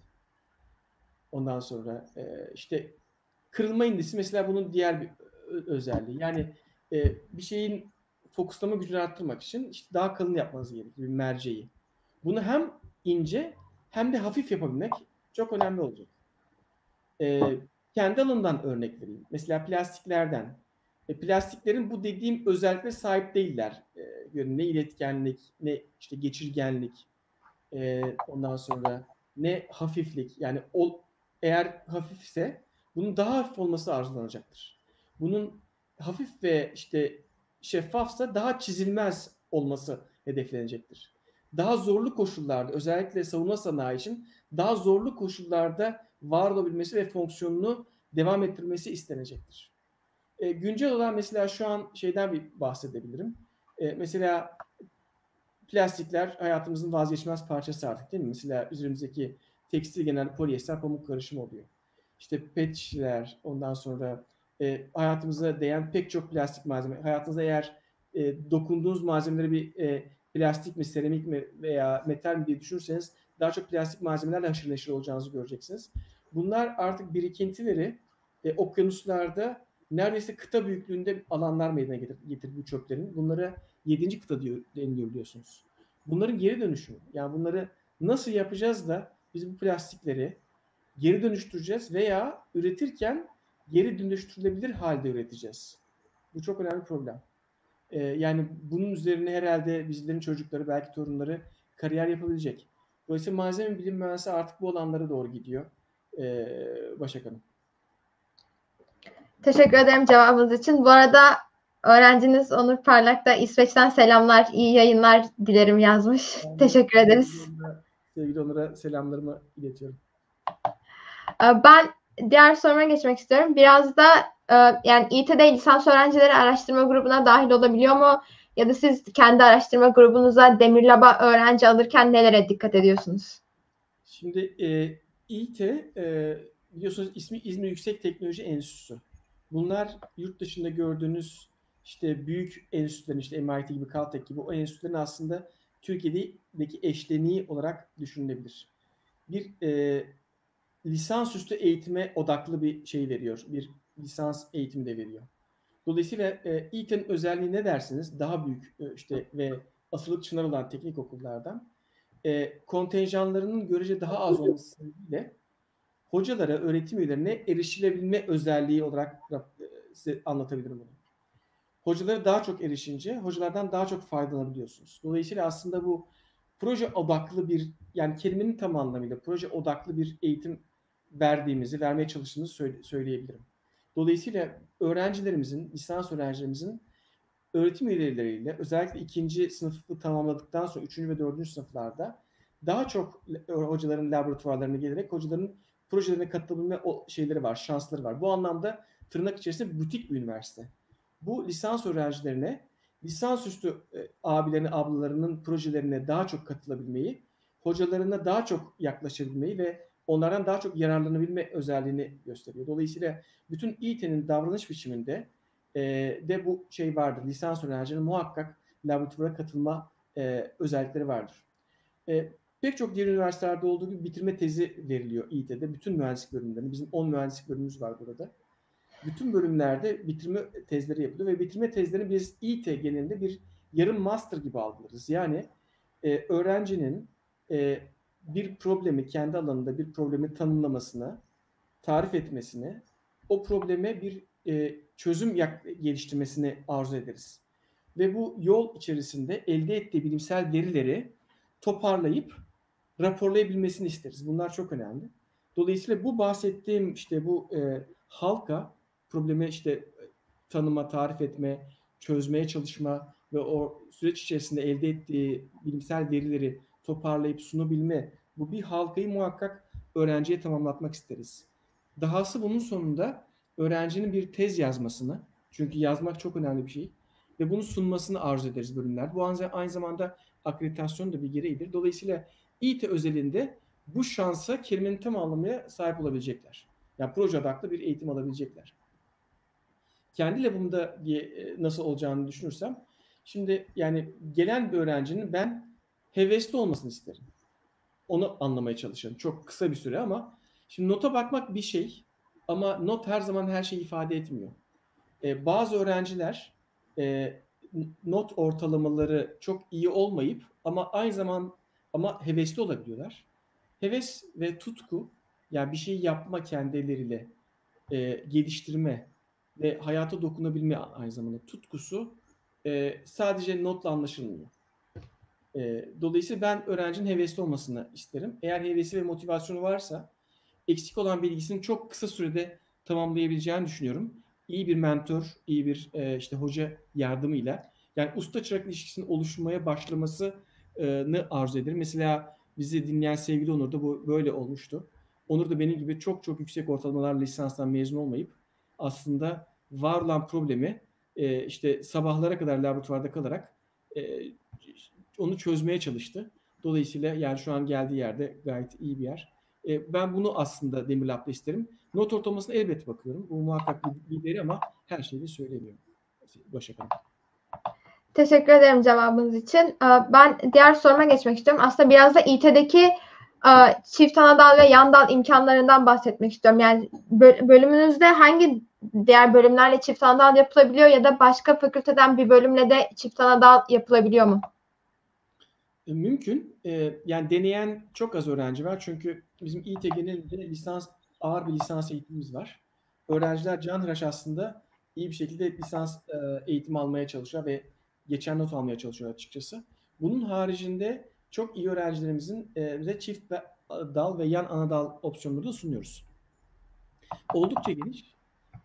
Ondan sonra e, işte kırılma indisi mesela bunun diğer bir özelliği. Yani e, bir şeyin fokuslama gücünü arttırmak için işte daha kalın yapmanız gerekiyor bir merceği. Bunu hem ince hem de hafif yapabilmek çok önemli olacak. E, kendi alanından örnek vereyim. Mesela plastiklerden. E, plastiklerin bu dediğim özelliklere sahip değiller. E, ne iletkenlik, ne işte geçirgenlik, e, ondan sonra ne hafiflik. Yani o, eğer hafifse bunun daha hafif olması arzulanacaktır. Bunun hafif ve işte şeffafsa daha çizilmez olması hedeflenecektir. Daha zorlu koşullarda özellikle savunma sanayi için daha zorlu koşullarda var olabilmesi ve fonksiyonunu devam ettirmesi istenecektir. E, güncel olan mesela şu an şeyden bir bahsedebilirim. E, mesela plastikler hayatımızın vazgeçmez parçası artık değil mi? Mesela üzerimizdeki tekstil genelde polyester pamuk karışımı oluyor işte pet şişeler, ondan sonra e, hayatımıza değen pek çok plastik malzeme. Hayatınızda eğer e, dokunduğunuz malzemeleri bir e, plastik mi, seramik mi veya metal mi diye düşünürseniz daha çok plastik malzemelerle haşır neşir olacağınızı göreceksiniz. Bunlar artık birikintileri e, okyanuslarda neredeyse kıta büyüklüğünde alanlar meydana getir, getirdi bu çöplerin. Bunlara 7. kıta diyor, deniliyor biliyorsunuz. Bunların geri dönüşümü. Yani bunları nasıl yapacağız da biz bu plastikleri geri dönüştüreceğiz veya üretirken geri dönüştürülebilir halde üreteceğiz. Bu çok önemli bir problem. Ee, yani bunun üzerine herhalde bizlerin çocukları belki torunları kariyer yapabilecek. Dolayısıyla malzeme bilim mühendisi artık bu alanlara doğru gidiyor. Ee, Başak Hanım. Teşekkür ederim cevabınız için. Bu arada öğrenciniz Onur Parlak da İsveç'ten selamlar, iyi yayınlar dilerim yazmış. Yani, Teşekkür ederiz. Sevgili Onur'a selamlarımı iletiyorum. Ee, ben diğer soruma geçmek istiyorum. Biraz da e, yani İT'de lisans öğrencileri araştırma grubuna dahil olabiliyor mu? Ya da siz kendi araştırma grubunuza Demirlab'a öğrenci alırken nelere dikkat ediyorsunuz? Şimdi e, İİT e, biliyorsunuz ismi İzmir Yüksek Teknoloji Enstitüsü. Bunlar yurt dışında gördüğünüz işte büyük enstitülerin işte MIT gibi, Caltech gibi o enstitülerin aslında Türkiye'deki eşleniği olarak düşünülebilir. Bir e, lisansüstü eğitime odaklı bir şey veriyor. Bir lisans eğitimi de veriyor. Dolayısıyla e, İİT'in özelliği ne dersiniz? Daha büyük e, işte ve asılık çınar olan teknik okullardan e, kontenjanlarının görece daha az olması ile hocalara, öğretim üyelerine erişilebilme özelliği olarak e, size anlatabilirim bunu. Hocalara daha çok erişince hocalardan daha çok faydalanabiliyorsunuz. Dolayısıyla aslında bu proje odaklı bir yani kelimenin tam anlamıyla proje odaklı bir eğitim verdiğimizi, vermeye çalıştığımızı söyle, söyleyebilirim. Dolayısıyla öğrencilerimizin, lisans öğrencilerimizin öğretim üyeleriyle özellikle ikinci sınıfı tamamladıktan sonra üçüncü ve dördüncü sınıflarda daha çok hocaların laboratuvarlarına gelerek hocaların projelerine katılabilme şeyleri var, şansları var. Bu anlamda tırnak içerisinde butik bir üniversite. Bu lisans öğrencilerine lisansüstü e, abilerinin, ablalarının projelerine daha çok katılabilmeyi, hocalarına daha çok yaklaşabilmeyi ve onlardan daha çok yararlanabilme özelliğini gösteriyor. Dolayısıyla bütün İİT'nin davranış biçiminde e, de bu şey vardır. Lisans öğrencilerinin muhakkak laboratuvara katılma e, özellikleri vardır. E, pek çok diğer üniversitelerde olduğu gibi bitirme tezi veriliyor İİT'de. Bütün mühendislik bölümlerinde. Bizim 10 mühendislik bölümümüz var burada. Bütün bölümlerde bitirme tezleri yapılıyor ve bitirme tezlerini biz İİT genelinde bir yarım master gibi algılarız. Yani e, öğrencinin e, bir problemi kendi alanında bir problemi tanımlamasını, tarif etmesini, o probleme bir e, çözüm geliştirmesini arzu ederiz. Ve bu yol içerisinde elde ettiği bilimsel verileri toparlayıp raporlayabilmesini isteriz. Bunlar çok önemli. Dolayısıyla bu bahsettiğim işte bu e, halka problemi işte tanıma, tarif etme, çözmeye çalışma ve o süreç içerisinde elde ettiği bilimsel verileri toparlayıp sunabilme bu bir halkayı muhakkak öğrenciye tamamlatmak isteriz. Dahası bunun sonunda öğrencinin bir tez yazmasını çünkü yazmak çok önemli bir şey ve bunu sunmasını arzu ederiz bölümler. Bu aynı zamanda akreditasyon da bir gereğidir. Dolayısıyla İT özelinde bu şansa kelimenin tam anlamıyla sahip olabilecekler. Yani proje odaklı bir eğitim alabilecekler. Kendi labımda e, nasıl olacağını düşünürsem şimdi yani gelen bir öğrencinin ben hevesli olmasını isterim. Onu anlamaya çalışıyorum. Çok kısa bir süre ama şimdi nota bakmak bir şey ama not her zaman her şeyi ifade etmiyor. Ee, bazı öğrenciler e, not ortalamaları çok iyi olmayıp ama aynı zaman ama hevesli olabiliyorlar. Heves ve tutku yani bir şey yapma kendileriyle e, geliştirme ve hayata dokunabilme aynı zamanda tutkusu e, sadece notla anlaşılmıyor. E, dolayısıyla ben öğrencinin hevesli olmasını isterim. Eğer hevesi ve motivasyonu varsa eksik olan bilgisini çok kısa sürede tamamlayabileceğini düşünüyorum. İyi bir mentor, iyi bir e, işte hoca yardımıyla yani usta çırak ilişkisinin oluşmaya başlamasını arzu ederim. Mesela bizi dinleyen sevgili Onur da bu böyle olmuştu. Onur da benim gibi çok çok yüksek ortalamalarla lisanstan mezun olmayıp aslında var olan problemi işte sabahlara kadar laboratuvarda kalarak onu çözmeye çalıştı. Dolayısıyla yani şu an geldiği yerde gayet iyi bir yer. E, ben bunu aslında Demirlab'da isterim. Not ortalamasına elbette bakıyorum. Bu muhakkak bir veri ama her şeyi söylemiyorum. Başak Hanım. Teşekkür ederim cevabınız için. Ee, ben diğer soruma geçmek istiyorum. Aslında biraz da İT'deki e, çift anadal ve yan dal imkanlarından bahsetmek istiyorum. Yani bölümünüzde hangi diğer bölümlerle çift anadal yapılabiliyor ya da başka fakülteden bir bölümle de çift anadal yapılabiliyor mu? E, mümkün. E, yani deneyen çok az öğrenci var. Çünkü bizim İT genelinde lisans ağır bir lisans eğitimimiz var. Öğrenciler canhıraş aslında iyi bir şekilde lisans eğitimi almaya çalışıyor ve geçen not almaya çalışıyor açıkçası. Bunun haricinde çok iyi öğrencilerimizin e, çift ve dal ve yan ana dal opsiyonları da sunuyoruz. Oldukça geniş.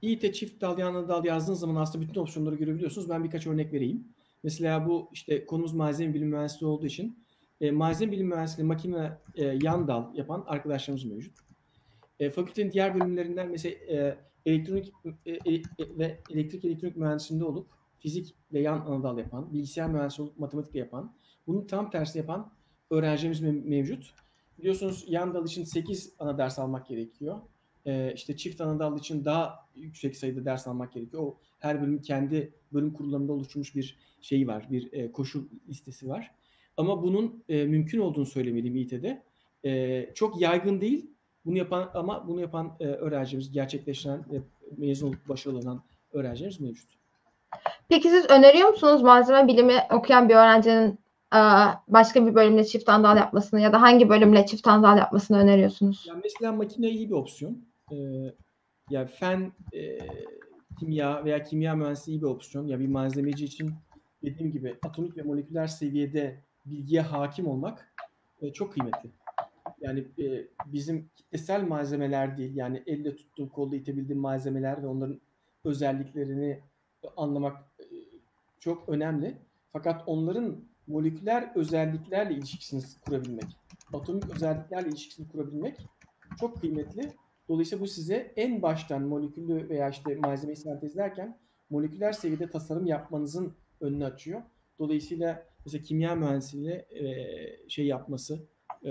İİT çift dal, yan ana dal yazdığınız zaman aslında bütün opsiyonları görebiliyorsunuz. Ben birkaç örnek vereyim. Mesela bu işte konumuz malzeme bilim mühendisliği olduğu için e, malzeme bilim mühendisliği makine e, yan dal yapan arkadaşlarımız mevcut. E, fakültenin diğer bölümlerinden mesela e, elektronik e, e, ve elektrik elektronik mühendisliğinde olup fizik ve yan anadal yapan, bilgisayar mühendisliği olup matematik yapan, bunun tam tersi yapan öğrencimiz mevcut. Biliyorsunuz yan dal için 8 ana ders almak gerekiyor. Ee, işte çift ana dal için daha yüksek sayıda ders almak gerekiyor. O her bölüm kendi bölüm kurullarında oluşturmuş bir şey var, bir e, koşul listesi var. Ama bunun e, mümkün olduğunu söylemeliyim İİT'de. E, çok yaygın değil. Bunu yapan ama bunu yapan e, öğrencimiz, gerçekleştiren ve mezun olup başarılı olan öğrencilerimiz mevcut. Peki siz öneriyor musunuz malzeme bilimi okuyan bir öğrencinin e, başka bir bölümle çift andal yapmasını ya da hangi bölümle çift andal yapmasını öneriyorsunuz? Yani mesela makine iyi bir opsiyon. Ee, yani fen, e, kimya veya kimya mühendisliği bir opsiyon. Ya bir malzemeci için dediğim gibi atomik ve moleküler seviyede bilgiye hakim olmak e, çok kıymetli. Yani e, bizim kitlesel malzemeler değil, yani elle tuttuğum, kolda itebildiğim malzemeler ve onların özelliklerini anlamak e, çok önemli. Fakat onların moleküler özelliklerle ilişkisini kurabilmek, atomik özelliklerle ilişkisini kurabilmek çok kıymetli. Dolayısıyla bu size en baştan moleküllü veya işte malzemeyi sentezlerken moleküler seviyede tasarım yapmanızın önünü açıyor. Dolayısıyla mesela kimya mühendisliğiyle e, şey yapması e,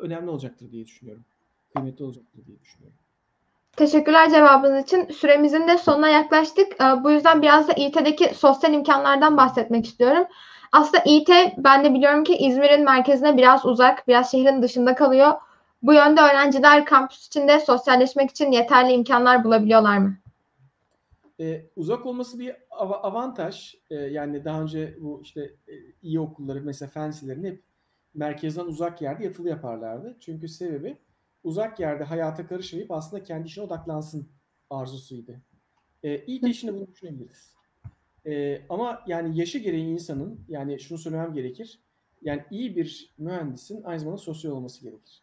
önemli olacaktır diye düşünüyorum. Kıymetli olacaktır diye düşünüyorum. Teşekkürler cevabınız için. Süremizin de sonuna yaklaştık. Bu yüzden biraz da İİT'deki sosyal imkanlardan bahsetmek istiyorum. Aslında İİT ben de biliyorum ki İzmir'in merkezine biraz uzak, biraz şehrin dışında kalıyor. Bu yönde öğrenciler kampüs içinde sosyalleşmek için yeterli imkanlar bulabiliyorlar mı? Ee, uzak olması bir av- avantaj. Ee, yani daha önce bu işte e, iyi okulları mesela fensilerin hep merkezden uzak yerde yatılı yaparlardı. Çünkü sebebi uzak yerde hayata karışmayıp aslında kendi işine odaklansın arzusuydu. Ee, iyi işini bunu düşünebiliriz. Ee, ama yani yaşı gereği insanın yani şunu söylemem gerekir. Yani iyi bir mühendisin aynı zamanda sosyal olması gerekir.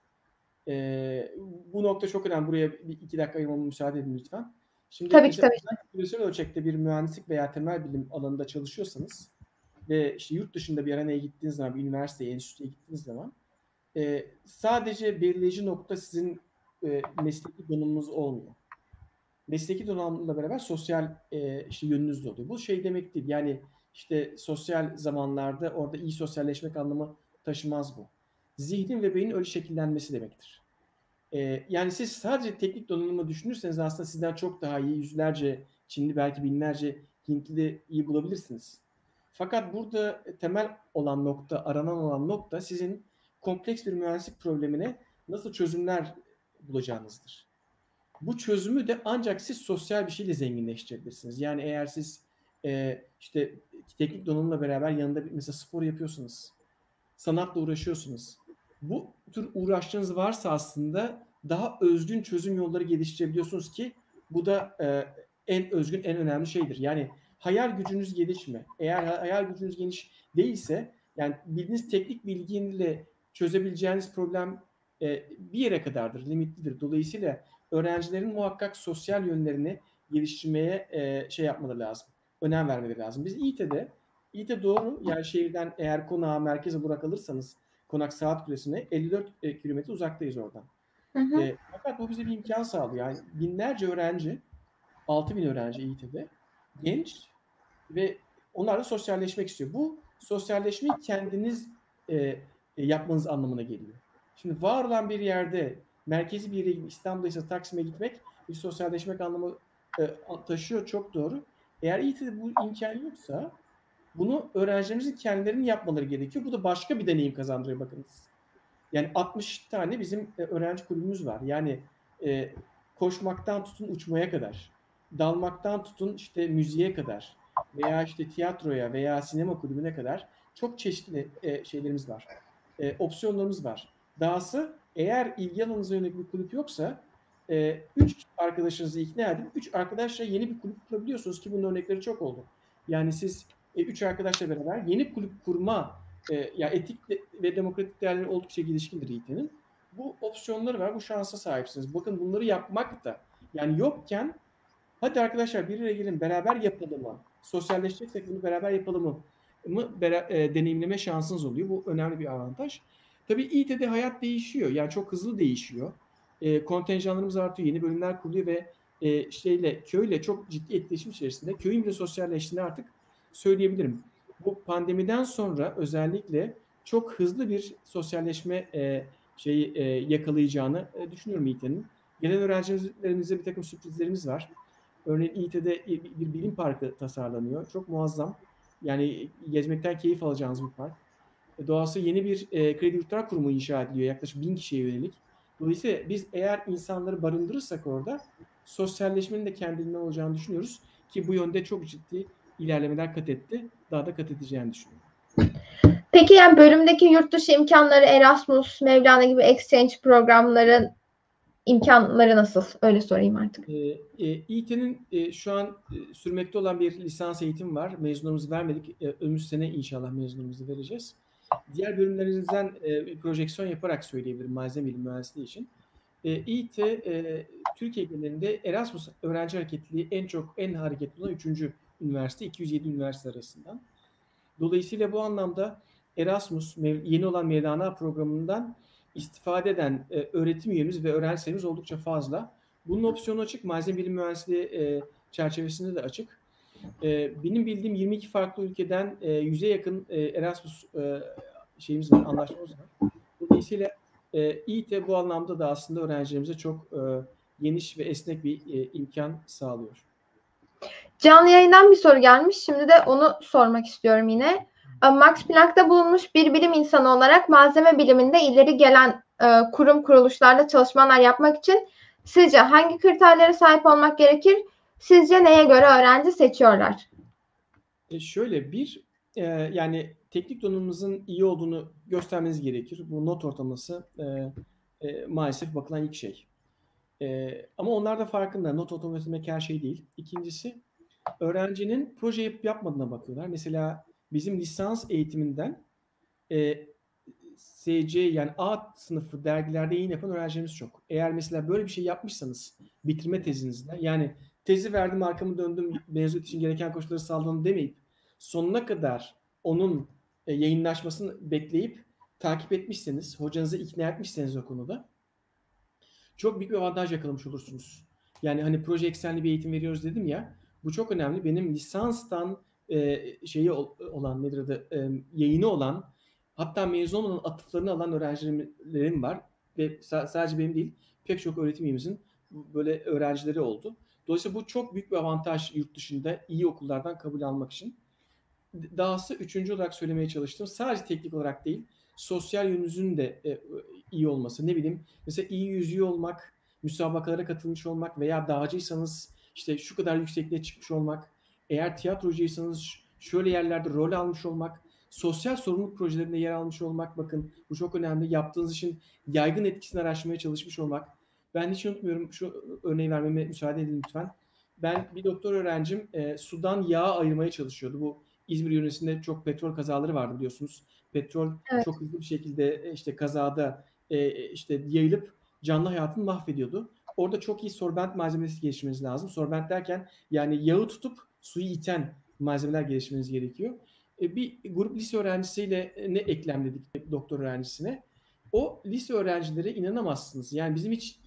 Ee, bu nokta çok önemli. Buraya bir iki dakika ayırmama müsaade edin lütfen. Şimdi tabii ki tabii. Küresel ölçekte bir mühendislik veya temel bilim alanında çalışıyorsanız ve işte yurt dışında bir aranaya gittiğiniz zaman, bir üniversiteye, enstitüye gittiğiniz zaman e, sadece belirleyici nokta sizin e, mesleki donumunuz olmuyor. Mesleki donanımla beraber sosyal e, işte yönünüz de oluyor. Bu şey demek değil. Yani işte sosyal zamanlarda orada iyi sosyalleşmek anlamı taşımaz bu. Zihnin ve beynin öyle şekillenmesi demektir. E, yani siz sadece teknik donanımı düşünürseniz aslında sizden çok daha iyi yüzlerce Çinli belki binlerce Hintli iyi bulabilirsiniz. Fakat burada temel olan nokta, aranan olan nokta sizin kompleks bir mühendislik problemine nasıl çözümler bulacağınızdır. Bu çözümü de ancak siz sosyal bir şeyle zenginleştirebilirsiniz. Yani eğer siz e, işte teknik donanımla beraber yanında bir, mesela spor yapıyorsunuz, sanatla uğraşıyorsunuz. Bu tür uğraştığınız varsa aslında daha özgün çözüm yolları geliştirebiliyorsunuz ki bu da e, en özgün, en önemli şeydir. Yani hayal gücünüz geniş mi? Eğer hayal gücünüz geniş değilse yani bildiğiniz teknik bilgiyle çözebileceğiniz problem e, bir yere kadardır, limitlidir. Dolayısıyla öğrencilerin muhakkak sosyal yönlerini geliştirmeye e, şey yapmaları lazım. Önem vermeleri lazım. Biz İİT'de, İİT doğru yani şehirden eğer konağa merkeze bırakılırsanız konak saat kulesine 54 e, kilometre uzaktayız oradan. Hı hı. E, fakat bu bize bir imkan sağlıyor. Yani binlerce öğrenci, 6 bin öğrenci İİT'de genç ve onlar da sosyalleşmek istiyor. Bu sosyalleşmeyi kendiniz e, yapmanız anlamına geliyor. Şimdi var olan bir yerde merkezi bir yere İstanbul'da ise Taksim'e gitmek bir sosyalleşmek anlamı e, taşıyor çok doğru. Eğer İİT'de bu imkan yoksa bunu öğrencilerimizin kendilerinin yapmaları gerekiyor. Bu da başka bir deneyim kazandırıyor bakınız. Yani 60 tane bizim e, öğrenci kulübümüz var. Yani e, koşmaktan tutun uçmaya kadar, dalmaktan tutun işte müziğe kadar veya işte tiyatroya veya sinema kulübüne kadar çok çeşitli e, şeylerimiz var. E, opsiyonlarımız var. Dahası eğer ilgi alanınıza yönelik bir kulüp yoksa e, üç arkadaşınızı ikna edip üç arkadaşla yeni bir kulüp kurabiliyorsunuz ki bunun örnekleri çok oldu. Yani siz e, üç arkadaşla beraber yeni kulüp kurma e, ya etik ve demokratik değerleri oldukça gelişkindir İT'nin. Bu opsiyonları var, bu şansa sahipsiniz. Bakın bunları yapmak da yani yokken hadi arkadaşlar bir araya gelin beraber yapalım mı? Sosyalleşeceksek bunu beraber yapalım mı? mı e, deneyimleme şansınız oluyor. Bu önemli bir avantaj. Tabii İT'de hayat değişiyor. Yani çok hızlı değişiyor. E, kontenjanlarımız artıyor, yeni bölümler kuruluyor ve e, şeyle köyle çok ciddi etkileşim içerisinde köyün bile sosyalleştiğini artık söyleyebilirim. Bu pandemiden sonra özellikle çok hızlı bir sosyalleşme e, şeyi e, yakalayacağını e, düşünüyorum İİT'nin. Gelen öğrencilerimize bir takım sürprizlerimiz var. Örneğin İİT'de bir bilim parkı tasarlanıyor. Çok muazzam. Yani gezmekten keyif alacağınız bir park. E, doğası yeni bir e, kredi yurtlar kurumu inşa ediliyor. Yaklaşık bin kişiye yönelik. Dolayısıyla biz eğer insanları barındırırsak orada sosyalleşmenin de kendiliğinden olacağını düşünüyoruz. Ki bu yönde çok ciddi ilerlemeler kat etti. Daha da kat edeceğini düşünüyorum. Peki yani bölümdeki yurt dışı imkanları Erasmus, Mevlana gibi exchange programların imkanları nasıl? Öyle sorayım artık. E, e, İİT'nin e, şu an e, sürmekte olan bir lisans eğitim var. Mezunlarımızı vermedik. E, önümüz sene inşallah mezunlarımızı vereceğiz. Diğer bölümlerinizden e, projeksiyon yaparak söyleyebilirim malzeme bilim mühendisliği için. E, İİT e, Türkiye genelinde Erasmus öğrenci hareketliliği en çok en hareketli olan 3. üniversite 207 üniversite arasından. Dolayısıyla bu anlamda Erasmus yeni olan Mevlana programından istifade eden e, öğretim üyemiz ve öğrenci sayımız oldukça fazla. Bunun opsiyonu açık. Malzeme bilim mühendisliği e, çerçevesinde de açık. E, benim bildiğim 22 farklı ülkeden e, 100'e yakın Erasmus şeyimiz var, anlaşmamız var. Dolayısıyla e, bu anlamda da aslında öğrencilerimize çok geniş ve esnek bir imkan sağlıyor. Canlı yayından bir soru gelmiş. Şimdi de onu sormak istiyorum yine. E, Max Planck'ta bulunmuş bir bilim insanı olarak malzeme biliminde ileri gelen e, kurum kuruluşlarda çalışmalar yapmak için sizce hangi kriterlere sahip olmak gerekir? Sizce neye göre öğrenci seçiyorlar? E şöyle bir e, yani teknik donanımımızın iyi olduğunu göstermeniz gerekir. Bu not ortalaması e, e, maalesef bakılan ilk şey. E, ama onlar da farkında. Not ortalaması her şey değil. İkincisi öğrencinin proje yapıp yapmadığına bakıyorlar. Mesela bizim lisans eğitiminden e, SC yani A sınıfı dergilerde yayın yapan öğrencilerimiz çok. Eğer mesela böyle bir şey yapmışsanız bitirme tezinizde yani tezi verdim arkamı döndüm mezuniyet için gereken koşulları sağladım demeyip sonuna kadar onun e, yayınlaşmasını bekleyip takip etmişseniz, hocanızı ikna etmişseniz o konuda çok büyük bir avantaj yakalamış olursunuz. Yani hani proje eksenli bir eğitim veriyoruz dedim ya. Bu çok önemli. Benim lisanstan e, şeyi olan nedir adı e, yayını olan hatta mezun olan atıflarını alan öğrencilerim var ve sadece benim değil pek çok öğretim üyemizin böyle öğrencileri oldu. Dolayısıyla bu çok büyük bir avantaj yurt dışında iyi okullardan kabul almak için. Dahası üçüncü olarak söylemeye çalıştım. Sadece teknik olarak değil, sosyal yönünüzün de e, iyi olması. Ne bileyim, mesela iyi yüzüğü olmak, müsabakalara katılmış olmak veya dağcıysanız işte şu kadar yüksekliğe çıkmış olmak, eğer tiyatrocuysanız şöyle yerlerde rol almış olmak, sosyal sorumluluk projelerinde yer almış olmak bakın bu çok önemli. Yaptığınız işin yaygın etkisini araştırmaya çalışmış olmak. Ben hiç unutmuyorum şu örneği vermeme müsaade edin lütfen. Ben bir doktor öğrencim e, sudan yağ ayırmaya çalışıyordu. Bu İzmir yöresinde çok petrol kazaları vardı biliyorsunuz. Petrol evet. çok hızlı bir şekilde e, işte kazada e, işte yayılıp canlı hayatını mahvediyordu. Orada çok iyi sorbent malzemesi geliştirmeniz lazım. Sorbent derken yani yağı tutup suyu iten malzemeler geliştirmeniz gerekiyor. E, bir grup lise öğrencisiyle e, ne eklemledik doktor öğrencisine. O lise öğrencileri inanamazsınız. Yani bizim hiç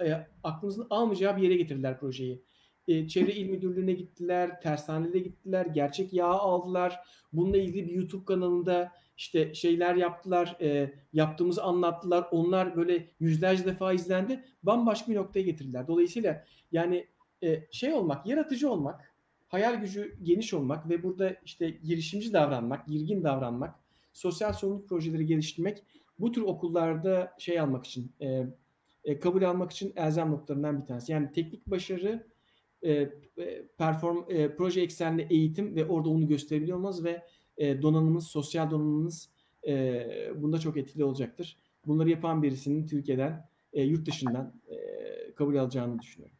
e, aklımızın almayacağı bir yere getirdiler projeyi. E, Çevre İl Müdürlüğü'ne gittiler, tersanede gittiler, gerçek yağ aldılar. Bununla ilgili bir YouTube kanalında işte şeyler yaptılar, e, yaptığımızı anlattılar. Onlar böyle yüzlerce defa izlendi. Bambaşka bir noktaya getirdiler. Dolayısıyla yani e, şey olmak, yaratıcı olmak, hayal gücü geniş olmak ve burada işte girişimci davranmak, girgin davranmak, sosyal sorumluluk projeleri geliştirmek bu tür okullarda şey almak için, e, e, kabul almak için elzem noktalarından bir tanesi. Yani teknik başarı, e, e perform, e, proje eksenli eğitim ve orada onu gösterebiliyor olmanız ve e, donanımınız, sosyal donanımınız e, bunda çok etkili olacaktır. Bunları yapan birisinin Türkiye'den, e, yurt dışından e, kabul alacağını düşünüyorum.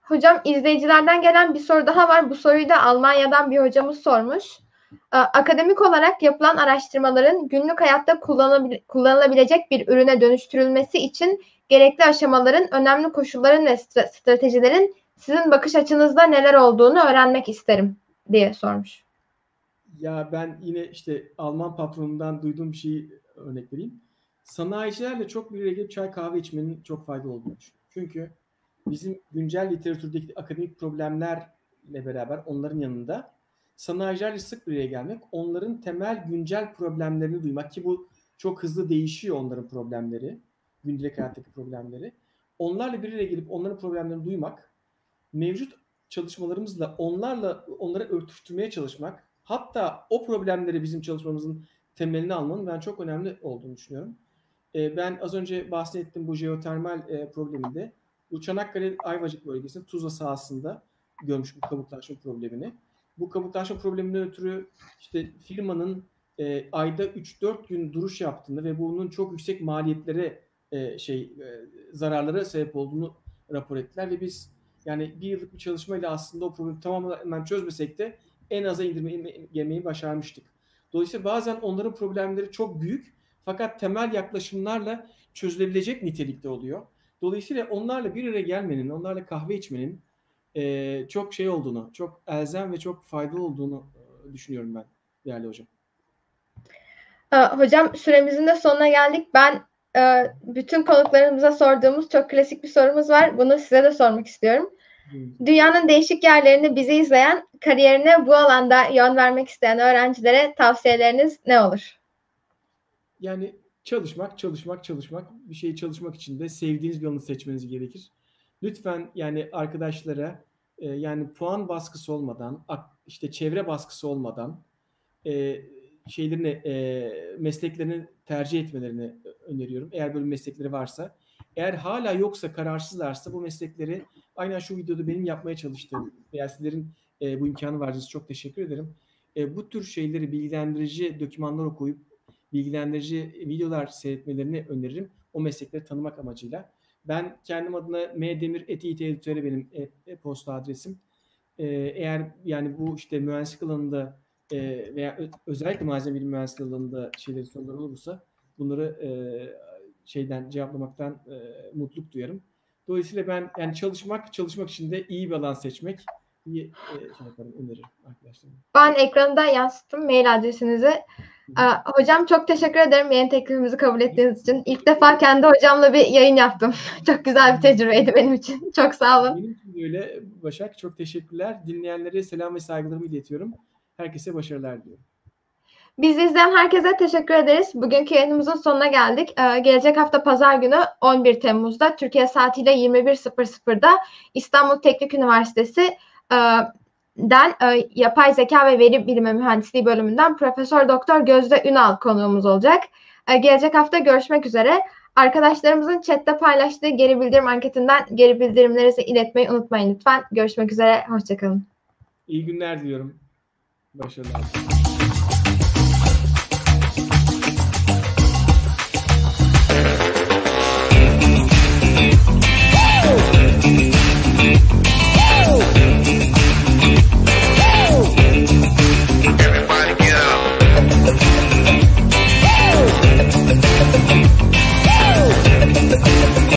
Hocam izleyicilerden gelen bir soru daha var. Bu soruyu da Almanya'dan bir hocamız sormuş. Ee, akademik olarak yapılan araştırmaların günlük hayatta kullanılabilecek bir ürüne dönüştürülmesi için gerekli aşamaların, önemli koşulların ve stratejilerin sizin bakış açınızda neler olduğunu öğrenmek isterim diye sormuş. Ya ben yine işte Alman patronundan duyduğum bir şeyi örnek vereyim. Sanayicilerle çok bir gelip çay kahve içmenin çok faydalı olduğunu düşünüyorum. Çünkü bizim güncel literatürdeki akademik problemlerle beraber onların yanında sanayicilerle sık bir araya gelmek, onların temel güncel problemlerini duymak ki bu çok hızlı değişiyor onların problemleri, gündelik hayattaki problemleri. Onlarla bir araya gelip onların problemlerini duymak, mevcut çalışmalarımızla onlarla onları örtüştürmeye çalışmak, hatta o problemleri bizim çalışmamızın temelini almanın ben çok önemli olduğunu düşünüyorum. E, ben az önce bahsettiğim bu jeotermal e, probleminde bu Çanakkale Ayvacık bölgesinde Tuzla sahasında görmüş bu kabuklaşma problemini. Bu kabuklaşma probleminden ötürü işte firmanın e, ayda 3-4 gün duruş yaptığını ve bunun çok yüksek maliyetlere e, şey e, zararlara sebep olduğunu rapor ettiler ve biz yani bir yıllık bir çalışmayla aslında o problemi tamamen çözmesek de en aza indirmeyi başarmıştık. Dolayısıyla bazen onların problemleri çok büyük fakat temel yaklaşımlarla çözülebilecek nitelikte oluyor. Dolayısıyla onlarla bir araya gelmenin, onlarla kahve içmenin e, çok şey olduğunu, çok elzem ve çok faydalı olduğunu e, düşünüyorum ben değerli hocam. Hocam süremizin de sonuna geldik. Ben e, bütün konuklarımıza sorduğumuz çok klasik bir sorumuz var. Bunu size de sormak istiyorum. Dünyanın değişik yerlerinde bizi izleyen, kariyerine bu alanda yön vermek isteyen öğrencilere tavsiyeleriniz ne olur? Yani çalışmak, çalışmak, çalışmak. Bir şeyi çalışmak için de sevdiğiniz bir alanı seçmeniz gerekir. Lütfen yani arkadaşlara e, yani puan baskısı olmadan, işte çevre baskısı olmadan e, şeylerini e, mesleklerini tercih etmelerini öneriyorum. Eğer böyle meslekleri varsa. Eğer hala yoksa kararsızlarsa bu meslekleri aynen şu videoda benim yapmaya çalıştığım veya sizlerin e, bu imkanı verdiğiniz çok teşekkür ederim. E, bu tür şeyleri bilgilendirici dokümanlar okuyup bilgilendirici videolar seyretmelerini öneririm. O meslekleri tanımak amacıyla. Ben kendim adına mdemir.it editörü benim e-posta adresim. E, eğer yani bu işte mühendislik alanında e, veya özellikle malzeme bilim mühendisliği alanında şeyleri sorular olursa bunları e, şeyden cevaplamaktan e, mutluluk duyarım. Dolayısıyla ben yani çalışmak, çalışmak için de iyi bir alan seçmek iyi e, şey yaparım, öneririm arkadaşlarım. Ben ekranda yansıttım mail adresinizi. Ee, hocam çok teşekkür ederim yeni teklifimizi kabul ettiğiniz için. İlk defa kendi hocamla bir yayın yaptım. çok güzel bir tecrübeydi benim için. Çok sağ olun. Benim için de öyle Başak. Çok teşekkürler. Dinleyenlere selam ve saygılarımı iletiyorum. Herkese başarılar diliyorum. Biz izleyen herkese teşekkür ederiz. Bugünkü yayınımızın sonuna geldik. Ee, gelecek hafta pazar günü 11 Temmuz'da Türkiye saatiyle 21.00'da İstanbul Teknik Üniversitesi e, den e, yapay zeka ve veri bilimi mühendisliği bölümünden Profesör Doktor Gözde Ünal konuğumuz olacak. E, gelecek hafta görüşmek üzere. Arkadaşlarımızın chatte paylaştığı geri bildirim anketinden geri bildirimlerinizi iletmeyi unutmayın lütfen. Görüşmek üzere, hoşçakalın. İyi günler diliyorum. Başarılar. Woo!